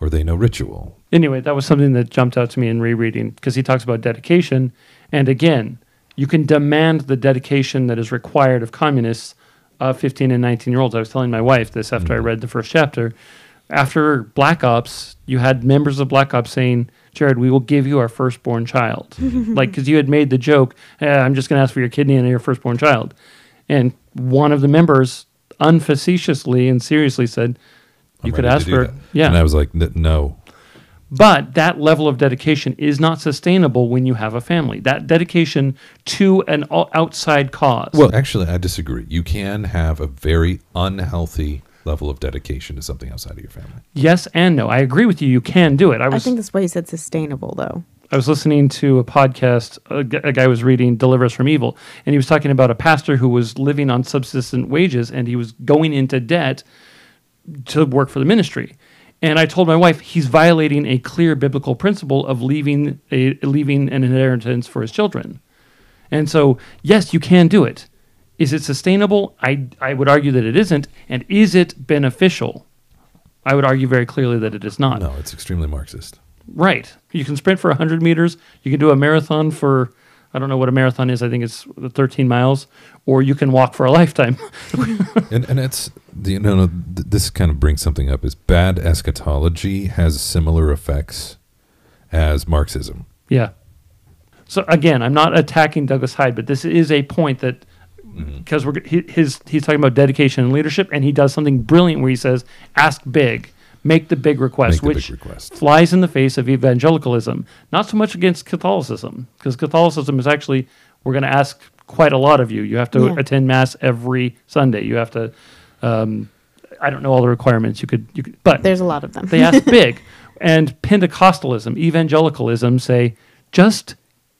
or they know ritual. Anyway, that was something that jumped out to me in rereading because he talks about dedication. And again, you can demand the dedication that is required of communists of 15 and 19 year olds. I was telling my wife this after I mm-hmm. read the first chapter. After Black Ops, you had members of Black Ops saying, Jared, we will give you our firstborn child. like, because you had made the joke, eh, I'm just going to ask for your kidney and your firstborn child. And one of the members unfacetiously and seriously said, I'm You could ask for it. that. Yeah. and I was like, "N- no, But that level of dedication is not sustainable when you have a family. That dedication to an outside cause. Well, actually, I disagree. You can have a very unhealthy level of dedication to something outside of your family. yes and no. I agree with you. You can do it. I I was I, think that's why he said sustainable, though. I was listening to a podcast. A, guy was reading "Deliver Us from Evil," and he was talking about a pastor who was living on subsistent wages and he was going into debt to work for the ministry. And I told my wife he's violating a clear biblical principle of leaving a leaving an inheritance for his children. And so, yes, you can do it. Is it sustainable? I, I would argue that it isn't. And is it beneficial? I would argue very clearly that it is not. No, it's extremely Marxist. Right. You can sprint for 100 meters. You can do a marathon for, I don't know what a marathon is. I think it's 13 miles. Or you can walk for a lifetime. And and it's the you know no, this kind of brings something up is bad eschatology has similar effects as Marxism. yeah. So again, I'm not attacking Douglas Hyde, but this is a point that because we're he, his he's talking about dedication and leadership, and he does something brilliant where he says, "Ask big, make the big request," Make the big which request. flies in the face of evangelicalism. Not so much against Catholicism, because Catholicism is actually we're going to ask quite a lot of you. You have to Yeah. attend mass every Sunday. You have to. Um, I don't know all the requirements. You could, you could, but There's a lot of them. they ask big. And Pentecostalism, evangelicalism say, just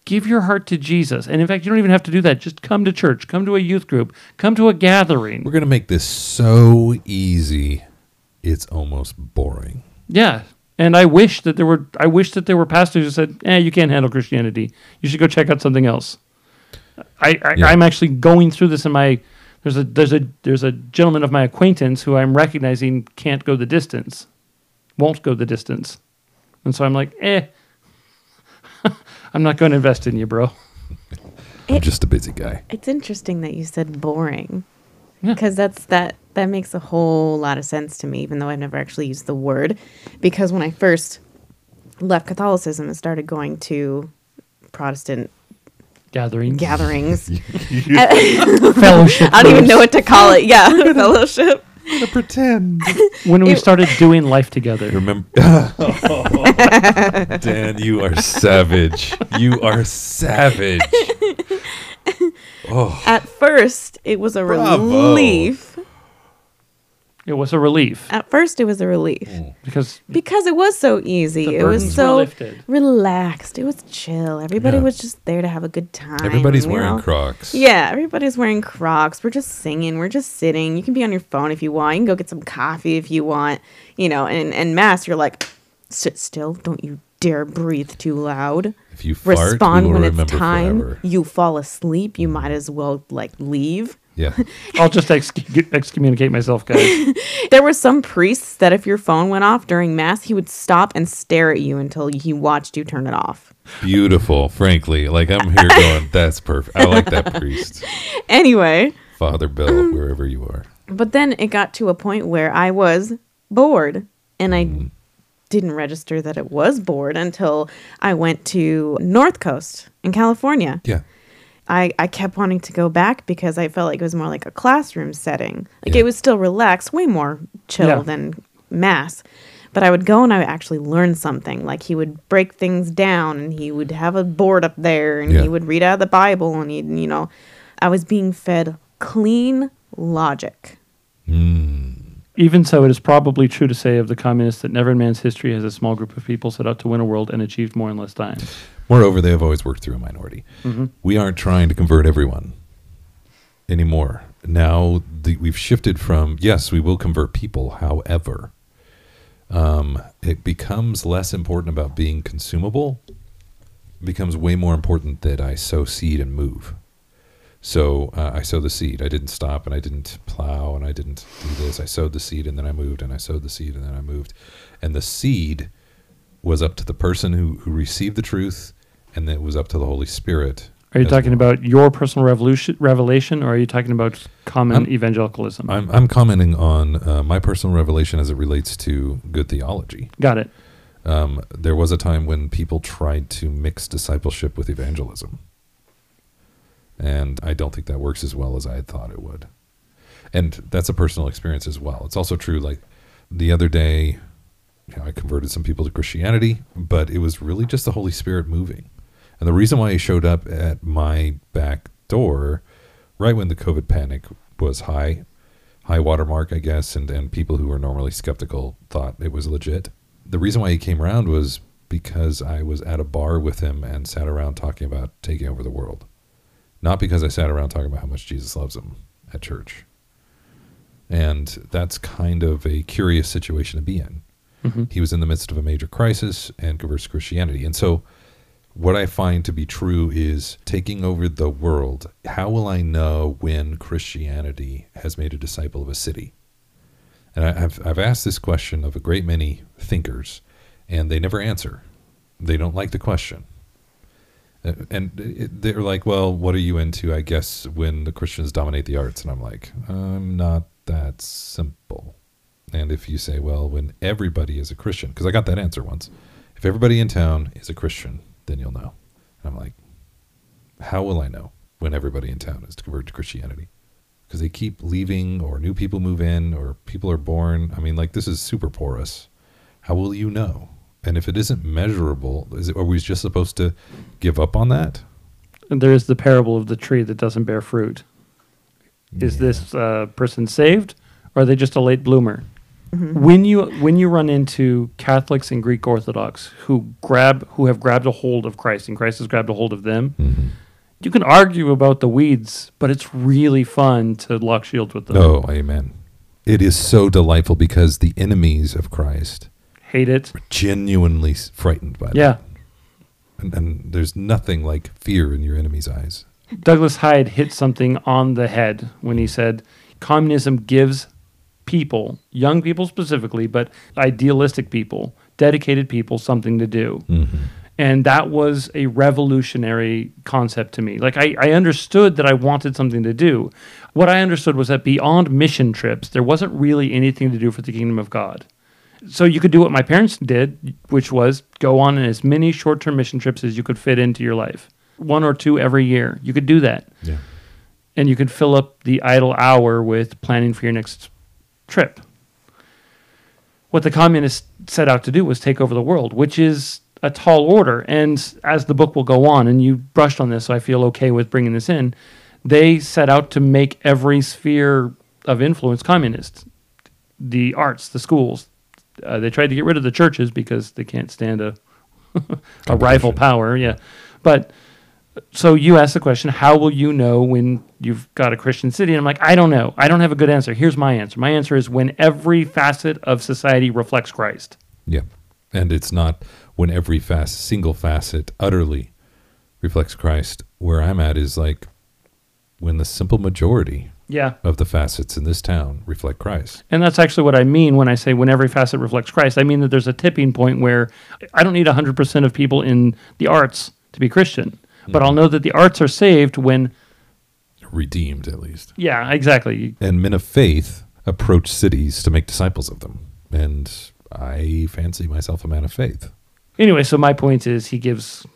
give your heart to Jesus. And in fact, you don't even have to do that. Just come to church, come to a youth group, come to a gathering. We're going to make this so easy, it's almost boring. Yeah. And I wish that there were I wish that there were pastors who said, "Eh, you can't handle Christianity. You should go check out something else." I, I Yeah. I'm actually going through this in my there's a there's a there's a gentleman of my acquaintance who I'm recognizing can't go the distance, won't go the distance, and so I'm like, eh, I'm not going to invest in you, bro. I'm It- just a busy guy. It's interesting that you said boring. Yeah. Because that's that that makes a whole lot of sense to me, even though I've never actually used the word. Because when I first left Catholicism and started going to Protestant Gathering, gatherings, fellowship. I don't even know what to call it. Yeah, fellowship. I'm gonna pretend. when we It- started doing life together. Remember, Dan, you are savage. You are savage. Oh, At first, it was a Bravo. relief. It was a relief At first, it was a relief mm. because because it was so easy. The it was burdens were so lifted. relaxed. It was chill. Everybody Yeah. was just there to have a good time. everybody's you wearing know? Crocs. Yeah, everybody's wearing Crocs. We're just singing. We're just sitting. You can be on your phone if you want. You can go get some coffee if you want. You know, and and mass, you're like, sit still. Don't you dare breathe too loud. If you fart, Respond we will when it's remember time. forever. You fall asleep. You might as well like leave. Yeah. I'll just ex- excommunicate myself, guys. There were some priests that if your phone went off during mass, he would stop and stare at you until he watched you turn it off. Beautiful, frankly. Like I'm here going, that's perfect. I like that priest. Anyway, Father Bill, mm. wherever you are. But then it got to a point where I was bored and I mm. didn't register that it was bored until I went to North Coast in California. Yeah. I, I kept wanting to go back because I felt like it was more like a classroom setting. Like Yeah. it was still relaxed, way more chill Yeah. than mass. But I would go and I would actually learn something. Like he would break things down and he would have a board up there and Yeah. he would read out of the Bible and he, you know, I was being fed clean logic. Hmm. Even so, it is probably true to say of the communists that never in man's history has a small group of people set out to win a world and achieved more in less time. Moreover, they have always worked through a minority. We aren't trying to convert everyone anymore. Now the, we've shifted from yes, we will convert people. However, um, it becomes less important about being consumable. It becomes way more important that I sow seed and move. So uh, I sowed the seed. I didn't stop and I didn't plow and I didn't do this. I sowed the seed and then I moved and I sowed the seed and then I moved. And the seed was up to the person who, who received the truth and it was up to the Holy Spirit. Are you talking well. about your personal revolution, revelation, or are you talking about common I'm- evangelicalism? I'm, I'm commenting on uh, my personal revelation as it relates to good theology. Got it. Um, there was a time when people tried to mix discipleship with evangelism. And I don't think that works as well as I had thought it would. And that's a personal experience as well. It's also true, like the other day, you know, I converted some people to Christianity, but it was really just the Holy Spirit moving. And the reason why he showed up at my back door right when the COVID panic was high, high watermark, I guess, and, and people who were normally skeptical thought it was legit. The reason why he came around was because I was at a bar with him and sat around talking about taking over the world. Not because I sat around talking about how much Jesus loves him at church. And that's kind of a curious situation to be in. Mm-hmm. He was in the midst of a major crisis and converts to Christianity. And so, what I find to be true is taking over the world. How will I know when Christianity has made a disciple of a city? And I, I've, I've asked this question of a great many thinkers, and they never answer. They don't like the question. Uh, And they're like, well, what are you into? I guess when the Christians dominate the arts. And I'm like, I'm not that simple. And if you say, well, when everybody is a Christian, because I got that answer once, if everybody in town is a Christian, then you'll know. And I'm like, how will I know when everybody in town is converted to Christianity? Because they keep leaving, or new people move in, or people are born. I mean, like this is super porous. How will you know? And if it isn't measurable, is it, are we just supposed to give up on that? And there is the parable of the tree that doesn't bear fruit. Is Yeah. this uh, person saved, or are they just a late bloomer? When you when you run into Catholics and Greek Orthodox who grab who have grabbed a hold of Christ and Christ has grabbed a hold of them, Mm-hmm. you can argue about the weeds, but it's really fun to lock shields with them. Oh, amen. It is so delightful because the enemies of Christ Hate it. are genuinely frightened by that. Yeah. And, and there's nothing like fear in your enemy's eyes. Douglas Hyde hit something on the head when he said communism gives people, young people specifically, but idealistic people, dedicated people, something to do. Mm-hmm. And that was a revolutionary concept to me. Like, I, I understood that I wanted something to do. What I understood was that beyond mission trips, there wasn't really anything to do for the kingdom of God. So you could do what my parents did, which was go on as many short term mission trips as you could fit into your life, one or two every year. You could do that Yeah. and you could fill up the idle hour with planning for your next trip. What the communists set out to do was take over the world, which is a tall order. And as the book will go on, and you brushed on this, so I feel okay with bringing this in, they set out to make every sphere of influence communist the arts, the schools. Uh, they tried to get rid of the churches because they can't stand a, a rival power. Yeah. But so you ask the question, how will you know when you've got a Christian city? And I'm like, I don't know. I don't have a good answer. Here's my answer. My answer is when every facet of society reflects Christ. Yeah. And it's not when every fac single facet utterly reflects Christ. Where I'm at is like when the simple majority Yeah. of the facets in this town reflect Christ. And that's actually what I mean when I say when every facet reflects Christ. I mean that there's a tipping point where I don't need 100% of people in the arts to be Christian, but I'll mm-hmm. know that the arts are saved when, Redeemed, at least. yeah, exactly. And men of faith approach cities to make disciples of them. And I fancy myself a man of faith. Anyway, so my point is he gives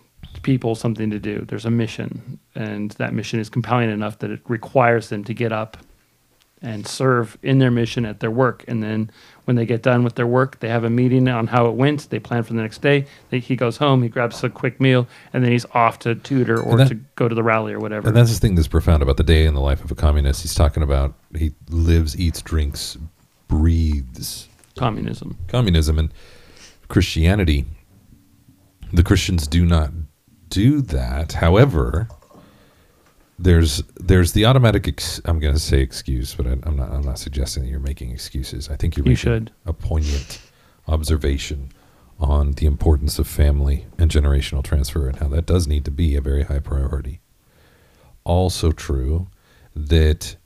people something to do. There's a mission, and that mission is compelling enough that it requires them to get up and serve in their mission at their work. And then When they get done with their work, they have a meeting on how it went. They plan for the next day. They, he goes home, he grabs a quick meal, and then he's off to tutor or that- to go to the rally or whatever. And that's the thing that's profound about the day in the life of a communist. He's talking about he lives, eats, drinks, breathes communism. communism and Christianity. The Christians do not do that. However, there's there's the automatic. Ex- I'm going to say excuse, but I, I'm not. I'm not suggesting that you're making excuses. I think you're You making should. a poignant observation on the importance of family and generational transfer and how that does need to be a very high priority. Also true that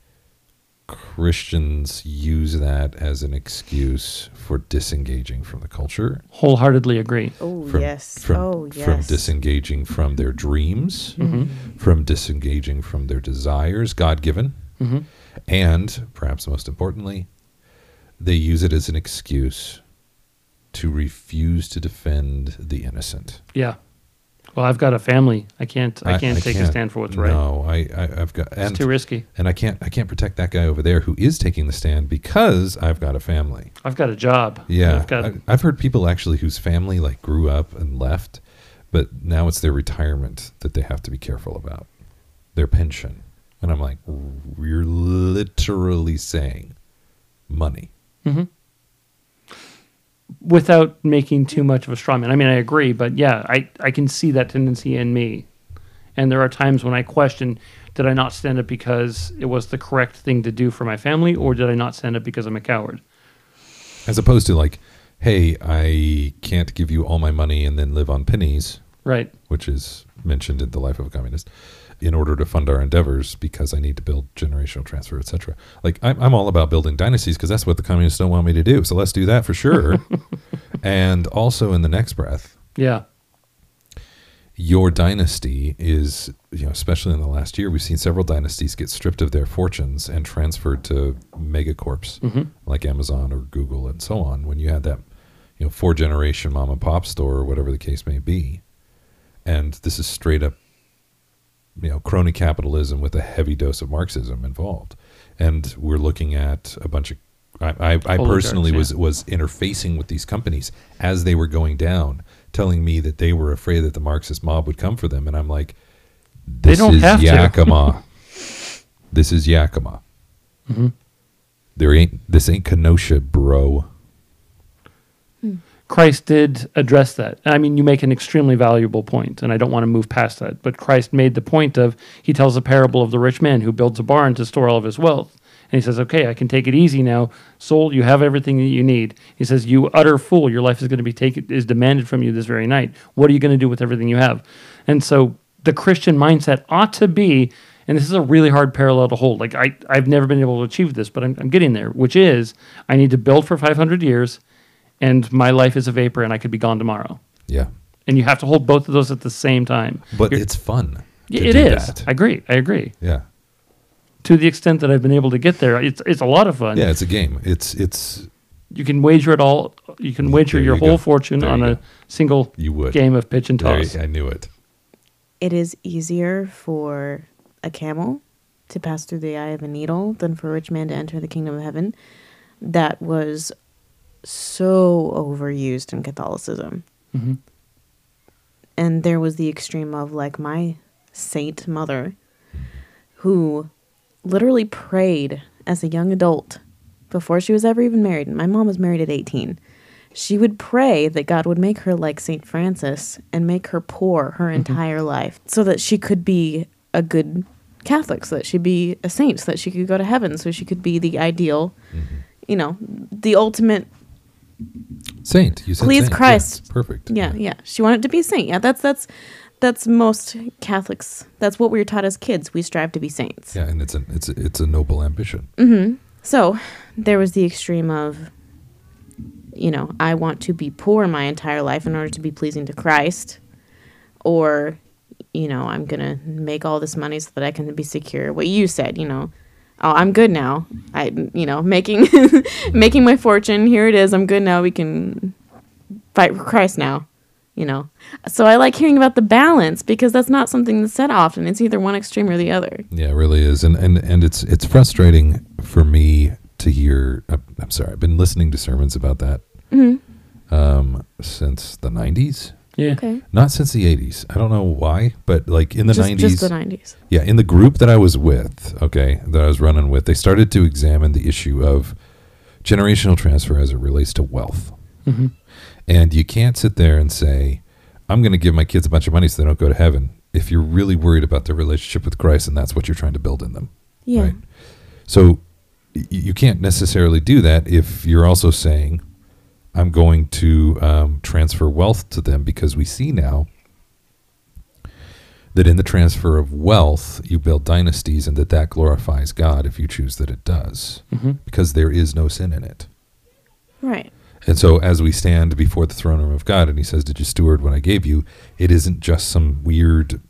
Christians use that as an excuse for disengaging from the culture, Wholeheartedly agree. Oh from, yes. from, oh yes. from disengaging from their dreams, from disengaging from their desires, God given, hmm and perhaps most importantly, they use it as an excuse to refuse to defend the innocent. Yeah. Well, I've got a family. I can't. I can't take a stand for what's right. No, I, I I've got It's and too risky. and I can't I can't protect that guy over there who is taking the stand because I've got a family. I've got a job. Yeah, I've got. I, I've heard people actually whose family like grew up and left, but now it's their retirement that they have to be careful about, their pension. And I'm like, you're literally saying money. Mhm. Without making too much of a straw man. I mean, I agree, but yeah, I, I can see that tendency in me. And there are times when I question did I not stand up because it was the correct thing to do for my family, or did I not stand up because I'm a coward? As opposed to like, hey, I can't give you all my money and then live on pennies, Right. which is mentioned in the life of a communist, in order to fund our endeavors because I need to build generational transfer, etc. Like I'm, I'm all about building dynasties because that's what the communists don't want me to do. So let's do that for sure. and also in the next breath, Yeah. your dynasty is, you know, especially in the last year, we've seen several dynasties get stripped of their fortunes and transferred to megacorps hmm like Amazon or Google and so on. When you had that, you know, four generation mom and pop store or whatever the case may be, and this is straight up, you know, crony capitalism with a heavy dose of Marxism involved, and we're looking at a bunch of. I, I, I personally yeah. was was interfacing with these companies as they were going down, telling me that they were afraid that the Marxist mob would come for them, and I'm like, They this don't is have. Yakima. this is Yakima. hmm There ain't this ain't Kenosha, bro. Christ did address that. I mean, you make an extremely valuable point, and I don't want to move past that. But Christ made the point of he tells a parable of the rich man who builds a barn to store all of his wealth. And he says, Okay, I can take it easy now. Soul, you have everything that you need. He says, You utter fool, your life is going to be taken is demanded from you this very night. What are you going to do with everything you have? And so the Christian mindset ought to be, and this is a really hard parallel to hold. Like I, I've never been able to achieve this, but I'm, I'm getting there, which is I need to build for 500 years and my life is a vapor and I could be gone tomorrow. Yeah. And you have to hold both of those at the same time. But You're- it's fun. Yeah, to it do is. that. I agree. I agree. yeah. To the extent that I've been able to get there, it's it's a lot of fun. Yeah, it's a game. It's it's You can wager it all. You can wager There your you whole go. fortune There on a go. single you would. game of pitch and toss. you- I knew it. it is easier for a camel to pass through the eye of a needle than for a rich man to enter the kingdom of heaven. That was so overused in Catholicism. hmm And there was the extreme of like my saint mother who literally prayed as a young adult before she was ever even married. My mom was married at 18. She would pray that God would make her like St. Francis and make her poor her entire life so that she could be a good Catholic, so that she'd be a saint, so that she could go to heaven, so she could be the ideal, you know, the ultimate Saint. You said Please saint. Yeah, Christ. perfect. yeah, yeah. She wanted to be saint. Yeah, that's that's that's most Catholics. That's what we were taught as kids. We strive to be saints. Yeah, and it's a it's a, it's a noble ambition. hmm So there was the extreme of, you know, I want to be poor my entire life in order to be pleasing to Christ, or, you know, I'm gonna make all this money so that I can be secure. What you said, you know, oh, I'm good now. I, you know, making making my fortune. Here it is. I'm good now. We can fight for Christ now. You know, so I like hearing about the balance because that's not something that's said often. It's either one extreme or the other. Yeah, it really is, and and and it's it's frustrating for me to hear. I'm, I'm sorry, I've been listening to sermons about that Mm-hmm. um, since the 90s. Yeah. Okay. Not since the 80s. I don't know why, but like in the just, 90s. just the 90s. Yeah, in the group that I was with, okay, that I was running with, they started to examine the issue of generational transfer as it relates to wealth. Mm-hmm. And you can't sit there and say, I'm going to give my kids a bunch of money so they don't go to heaven if you're really worried about their relationship with Christ and that's what you're trying to build in them. Yeah. Right. So y- you can't necessarily do that if you're also saying, I'm going to um, transfer wealth to them because we see now that in the transfer of wealth, you build dynasties and that that glorifies God if you choose that it does hmm because there is no sin in it. Right. And so, as we stand before the throne room of God, and He says, "Did you steward what I gave you?" It isn't just some weird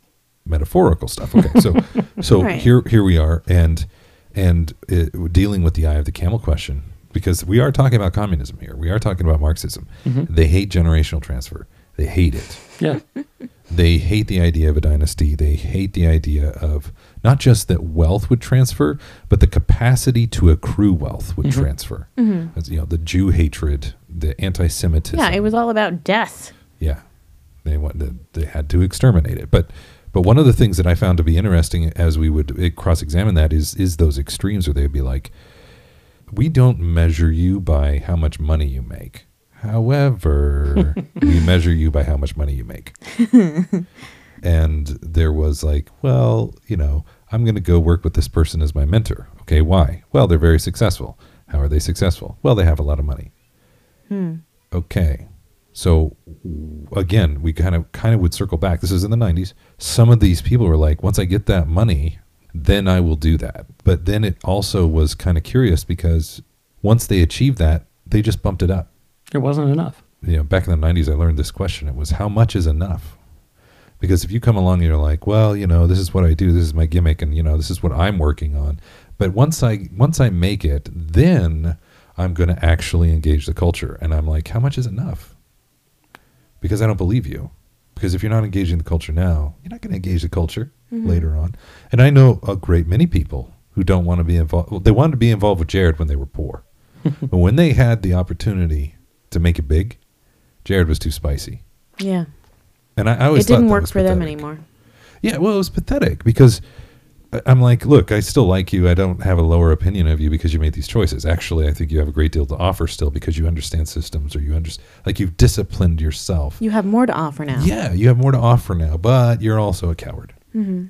metaphorical stuff. Okay, so so Right. here here we are, and and uh, we're dealing with the eye of the camel question because we are talking about communism here. We are talking about Marxism. hmm They hate generational transfer. They hate it. Yeah. They hate the idea of a dynasty. They hate the idea of not just that wealth would transfer, but the capacity to accrue wealth would Mhm. transfer. Mm-hmm. As, you know, the Jew hatred, the anti-Semitism. Yeah, it was all about death. Yeah, they wanted they had to exterminate it. But but one of the things that I found to be interesting as we would uh, cross-examine that is is those extremes where they'd be like, we don't measure you by how much money you make. However, we measure you by how much money you make. and there was like, well, you know, I'm going to go work with this person as my mentor. Okay, why? Well, they're very successful. How are they successful? Well, they have a lot of money Hmm. okay so again we kind of kind of would circle back this is in the 90s some of these people were like once i get that money then i will do that. But then it also was kind of curious because once they achieved that they just bumped it up. It wasn't enough. you know back in the 90s i learned this question. It was how much is enough? Because if you come along and you're like well you know this is what i do this is my gimmick and you know this is what i'm working on but once i once i make it then i'm going to actually engage the culture and i'm like how much is enough? Because i don't believe you. Because if you're not engaging the culture now you're not going to engage the culture Mhm. later on and i know a great many people who don't want to be involved well, they wanted to be involved with jared when they were poor but when they had the opportunity to make it big jared was too spicy Yeah. and I, I always It didn't work for them anymore. Yeah, well, it was pathetic because I'm like, look, I still like you. I don't have a lower opinion of you because you made these choices. Actually, I think you have a great deal to offer still because you understand systems or you understand, like you've disciplined yourself. You have more to offer now. Yeah, you have more to offer now, but you're also a coward. Hmm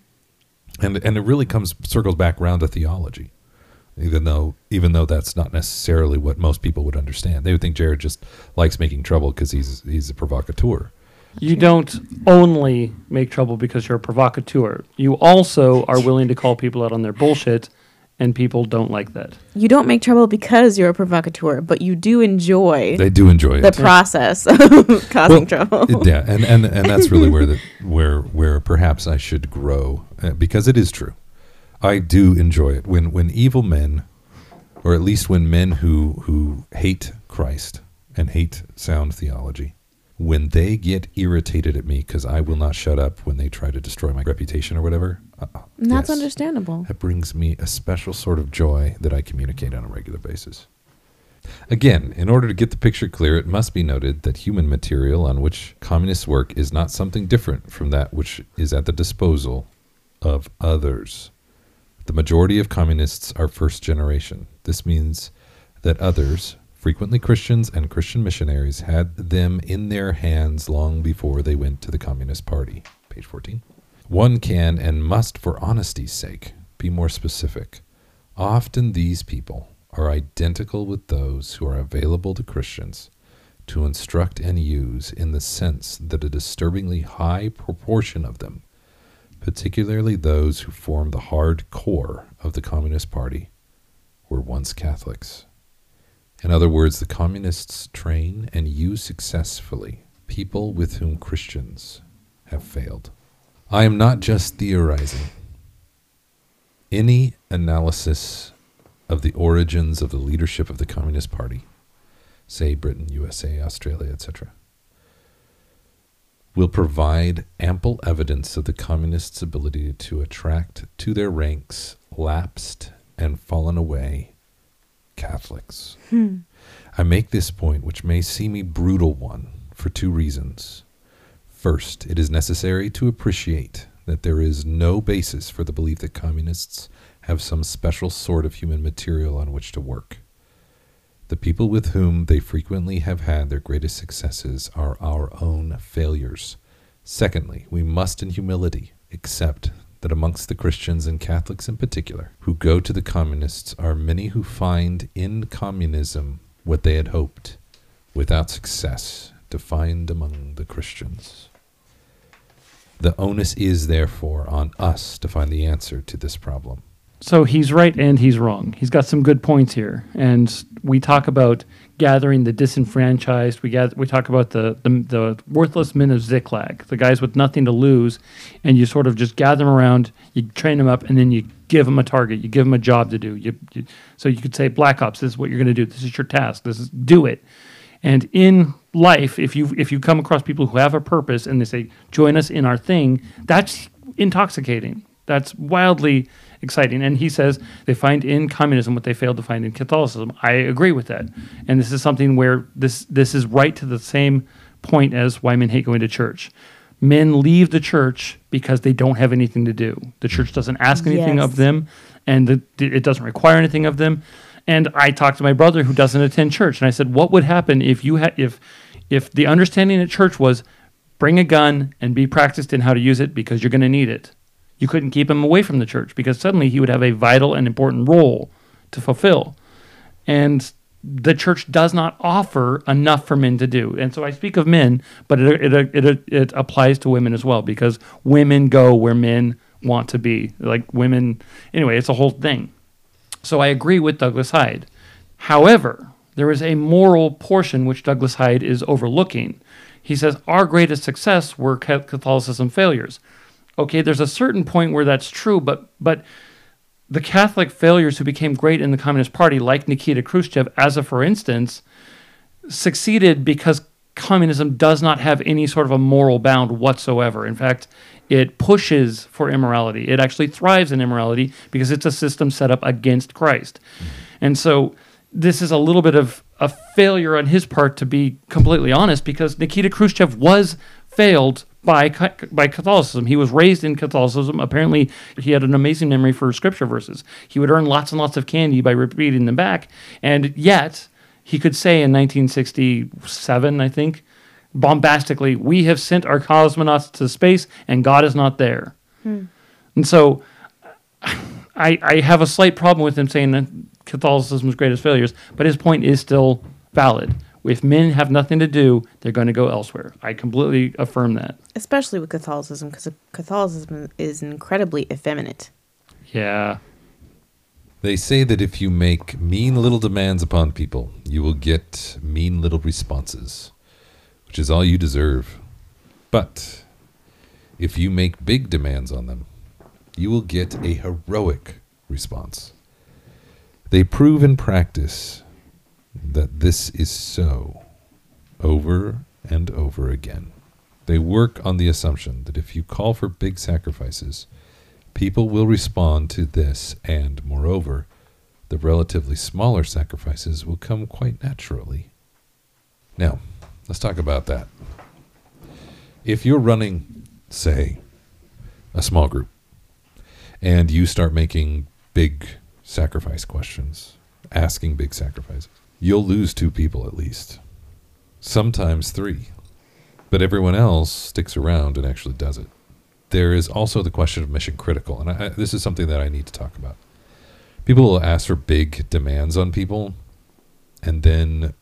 And and it really comes circles back around to theology. Even though even though that's not necessarily what most people would understand. They would think Jared just likes making trouble because he's he's a provocateur. You don't only make trouble because you're a provocateur. You also are willing to call people out on their bullshit, and people don't like that. You don't make trouble because you're a provocateur, but you do enjoy They do enjoy the it. process of causing Well, trouble. yeah, and, and and that's really where the where where perhaps I should grow uh, because it is true. I do enjoy it when when evil men, or at least when men who who hate Christ and hate sound theology, when they get irritated at me because I will not shut up when they try to destroy my reputation or whatever. And that's yes. understandable. That brings me a special sort of joy that I communicate on a regular basis. Again, in order to get the picture clear, it must be noted that human material on which communists work is not something different from that which is at the disposal of others. The majority of communists are first generation. This means that others, frequently Christians and Christian missionaries, had them in their hands long before they went to the Communist Party. Page 14. One can and must, for honesty's sake, be more specific. Often these people are identical with those who are available to Christians to instruct and use in the sense that a disturbingly high proportion of them, particularly those who form the hard core of the Communist Party, were once Catholics. In other words, the Communists train and use successfully people with whom Christians have failed. I am not just theorizing. Any analysis of the origins of the leadership of the Communist Party, say Britain, USA, Australia, etc., will provide ample evidence of the Communists' ability to attract to their ranks lapsed and fallen away Catholics. Hmm. I make this point, which may seem a brutal one, for two reasons. First, it is necessary to appreciate that there is no basis for the belief that communists have some special sort of human material on which to work. The people with whom they frequently have had their greatest successes are our own failures. Secondly, we must in humility accept that amongst the Christians and Catholics in particular who go to the communists are many who find in communism what they had hoped, without success, to find among the Christians. The onus is therefore on us to find the answer to this problem. So he's right and he's wrong. He's got some good points here, and we talk about gathering the disenfranchised. We gather, we talk about the, the the worthless men of Ziklag, the guys with nothing to lose, and you sort of just gather them around, you train them up, and then you give them a target, you give them a job to do. You, you so you could say, Black Ops, this is what you're going to do. This is your task. This is do it. And in life, if you if you come across people who have a purpose and they say, "Join us in our thing," that's intoxicating. That's wildly exciting. And he says they find in communism what they failed to find in Catholicism. I agree with that. And this is something where this this is right to the same point as why men hate going to church. Men leave the church because they don't have anything to do. The church doesn't ask anything Yes. of them, and the, it doesn't require anything of them. And I talked to my brother who doesn't attend church, and I said, "What would happen if you had if if the understanding at church was bring a gun and be practiced in how to use it because you're going to need it?" You couldn't keep him away from the church because suddenly he would have a vital and important role to fulfill. And the church does not offer enough for men to do. And so I speak of men, but it, it, it, it applies to women as well because women go where men want to be. Like women, anyway, it's a whole thing. So I agree with Douglas Hyde. However, there is a moral portion which Douglas Hyde is overlooking. He says our greatest success were Catholicism failures. Okay, there's a certain point where that's true, but but the Catholic failures who became great in the Communist Party, like Nikita Khrushchev, as a for instance, succeeded because communism does not have any sort of a moral bound whatsoever. In fact, it pushes for immorality. It actually thrives in immorality because it's a system set up against Christ. Mm-hmm. And so this is a little bit of a failure on his part to be completely honest because Nikita Khrushchev was failed by by Catholicism. He was raised in Catholicism. Apparently, he had an amazing memory for scripture verses. He would earn lots and lots of candy by repeating them back, and yet he could say in 1967, I think, bombastically, "We have sent our cosmonauts to space, and God is not there." Hmm. And so, I, I have a slight problem with him saying that Catholicism's greatest failures, but his point is still valid. If men have nothing to do, they're going to go elsewhere. I completely affirm that. especially with Catholicism, because Catholicism is incredibly effeminate. Yeah. They say that if you make mean little demands upon people, you will get mean little responses, which is all you deserve. But if you make big demands on them, you will get a heroic response. They prove in practice that this is so over and over again. They work on the assumption that if you call for big sacrifices, people will respond to this, and moreover, the relatively smaller sacrifices will come quite naturally. Now, let's talk about that. If you're running, say, a small group, and you start making big sacrifice questions, asking big sacrifices, you'll lose two people at least, sometimes three. But everyone else sticks around and actually does it there is also the question of mission critical, and I, I- this is something that I need to talk about. People will ask for big demands on people, and then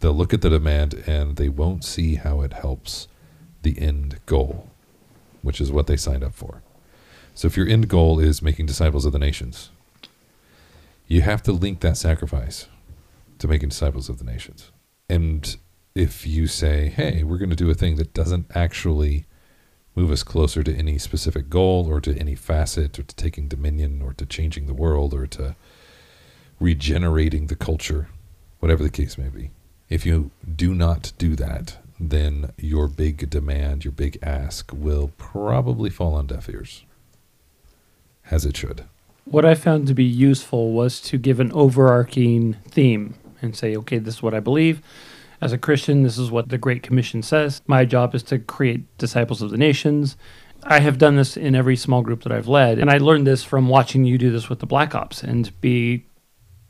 they'll look at the demand and they won't see how it helps the end goal, which is what they signed up for. So, if your end goal is making disciples of the nations, you have to link that sacrifice to making disciples of the nations. And if you say, hey, we're going to do a thing that doesn't actually move us closer to any specific goal or to any facet or to taking dominion or to changing the world or to regenerating the culture, whatever the case may be. If you do not do that, then your big demand, your big ask will probably fall on deaf ears, as it should. What I found to be useful was to give an overarching theme and say, okay, this is what I believe. As a Christian, this is what the Great Commission says. My job is to create disciples of the nations. I have done this in every small group that I've led. And I learned this from watching you do this with the Black Ops and be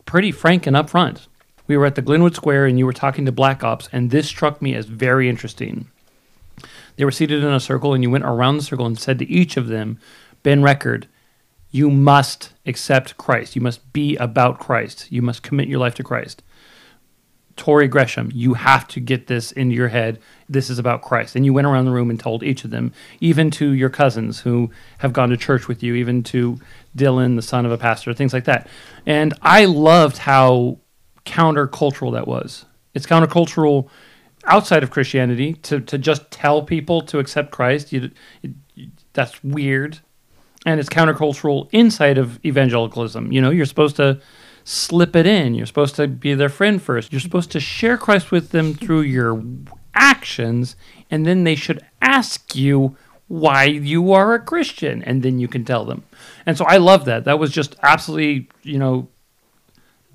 pretty frank and upfront. We were at the Glenwood Square and you were talking to Black Ops, and this struck me as very interesting. They were seated in a circle, and you went around the circle and said to each of them, Ben Record, you must accept Christ. You must be about Christ. You must commit your life to Christ. Tori Gresham, you have to get this into your head. This is about Christ. And you went around the room and told each of them, even to your cousins who have gone to church with you, even to Dylan, the son of a pastor, things like that. And I loved how countercultural that was. It's countercultural outside of Christianity to, to just tell people to accept Christ. You, that's weird and it's countercultural inside of evangelicalism. You know, you're supposed to slip it in. You're supposed to be their friend first. You're supposed to share Christ with them through your actions, and then they should ask you why you are a Christian, and then you can tell them. And so I love that. That was just absolutely, you know,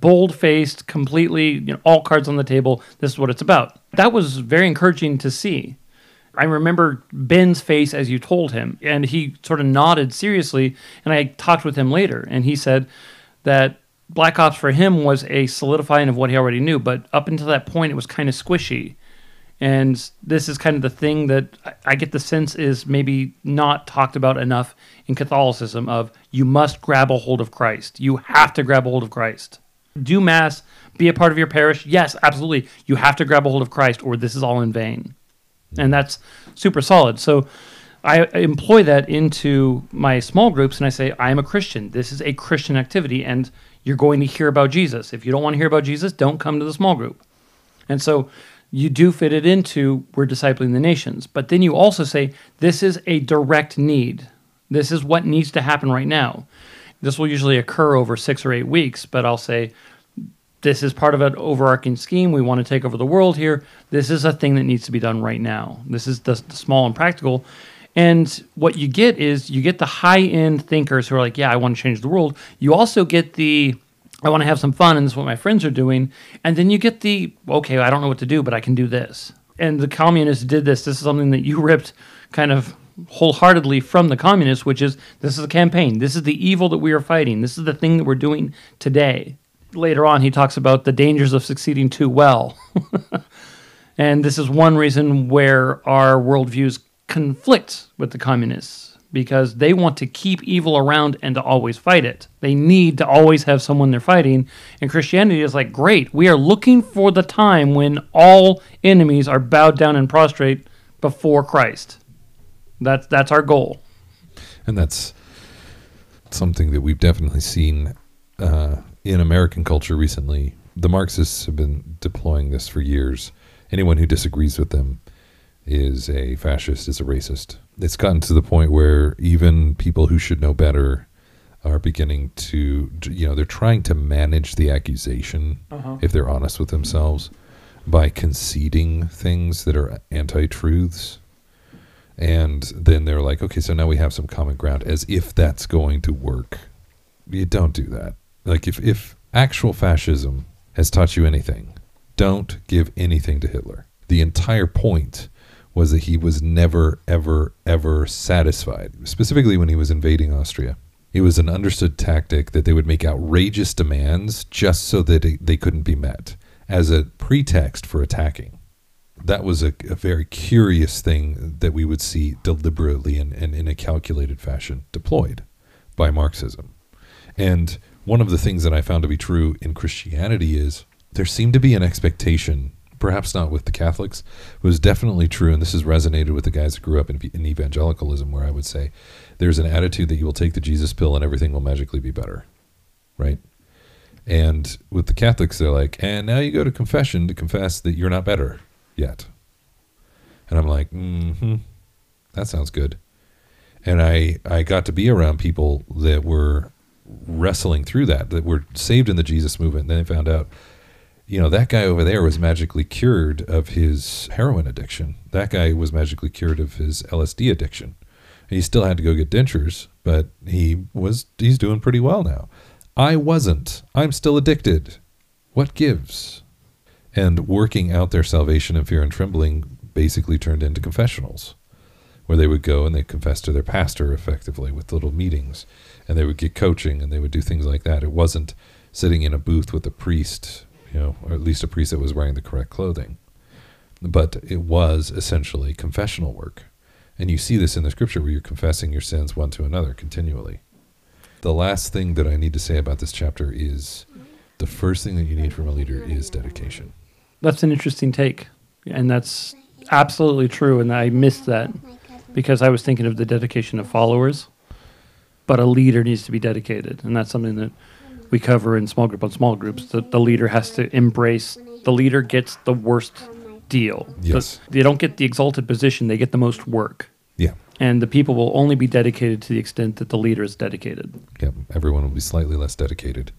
bold faced, completely, you know, all cards on the table. This is what it's about. That was very encouraging to see. I remember Ben's face as you told him, and he sort of nodded seriously. And I talked with him later, and he said that Black Ops for him was a solidifying of what he already knew, but up until that point, it was kind of squishy. And this is kind of the thing that I get the sense is maybe not talked about enough in Catholicism of you must grab a hold of Christ. You have to grab a hold of Christ. Do mass, be a part of your parish. Yes, absolutely. You have to grab a hold of Christ or this is all in vain and that's super solid. So I employ that into my small groups and I say, I am a Christian. This is a Christian activity, and you're going to hear about Jesus. If you don't want to hear about Jesus, don't come to the small group. And so you do fit it into we're discipling the nations. But then you also say, this is a direct need. This is what needs to happen right now. This will usually occur over six or eight weeks, but I'll say, this is part of an overarching scheme. We want to take over the world here. This is a thing that needs to be done right now. This is the, the small and practical. And what you get is you get the high end thinkers who are like, yeah, I want to change the world. You also get the, I want to have some fun, and this is what my friends are doing. And then you get the, okay, I don't know what to do, but I can do this. And the communists did this. This is something that you ripped kind of wholeheartedly from the communists, which is this is a campaign. This is the evil that we are fighting. This is the thing that we're doing today later on, he talks about the dangers of succeeding too well. and this is one reason where our worldviews conflict with the communists because they want to keep evil around and to always fight it. They need to always have someone they're fighting. And Christianity is like, great, we are looking for the time when all enemies are bowed down and prostrate before Christ. That's that's our goal. And that's something that we've definitely seen uh, in American culture recently, the Marxists have been deploying this for years. Anyone who disagrees with them is a fascist, is a racist. It's gotten to the point where even people who should know better are beginning to, you know, they're trying to manage the accusation, uh-huh. if they're honest with themselves, by conceding things that are anti truths. And then they're like, okay, so now we have some common ground, as if that's going to work. You don't do that. Like if if actual fascism has taught you anything, don't give anything to Hitler. The entire point was that he was never ever ever satisfied, specifically when he was invading Austria. It was an understood tactic that they would make outrageous demands just so that they couldn't be met as a pretext for attacking. That was a, a very curious thing that we would see deliberately and, and in a calculated fashion deployed by Marxism. And one of the things that I found to be true in Christianity is there seemed to be an expectation, perhaps not with the Catholics, was definitely true, and this has resonated with the guys that grew up in, in evangelicalism, where I would say there's an attitude that you will take the Jesus pill and everything will magically be better, right? And with the Catholics, they're like, and now you go to confession to confess that you're not better yet. And I'm like, mm-hmm, that sounds good. And I, I got to be around people that were wrestling through that, that were saved in the Jesus movement. And then they found out, you know, that guy over there was magically cured of his heroin addiction. That guy was magically cured of his LSD addiction. He still had to go get dentures, but he was he's doing pretty well now. I wasn't. I'm still addicted. What gives? And working out their salvation in fear and trembling basically turned into confessionals, where they would go and they confess to their pastor effectively with little meetings, and they would get coaching and they would do things like that. It wasn't sitting in a booth with a priest, you know, or at least a priest that was wearing the correct clothing, but it was essentially confessional work. And you see this in the scripture where you're confessing your sins one to another continually. The last thing that I need to say about this chapter is the first thing that you need from a leader is dedication. That's an interesting take. And that's absolutely true. And I missed that because I was thinking of the dedication of followers. But a leader needs to be dedicated. And that's something that we cover in small group on small groups. The, the leader has to embrace, the leader gets the worst deal. The- Yes. they don't get the exalted position, they get the most work. Yeah. And the people will only be dedicated to the extent that the leader is dedicated, Yeah. Everyone will be slightly less dedicated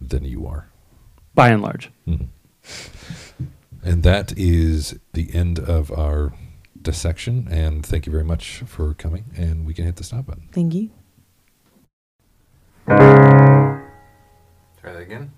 than you are. by and large. Mhm. And that is the end of our dissection. And thank you very much for coming. And we can hit the stop button. Thank you. Try that again.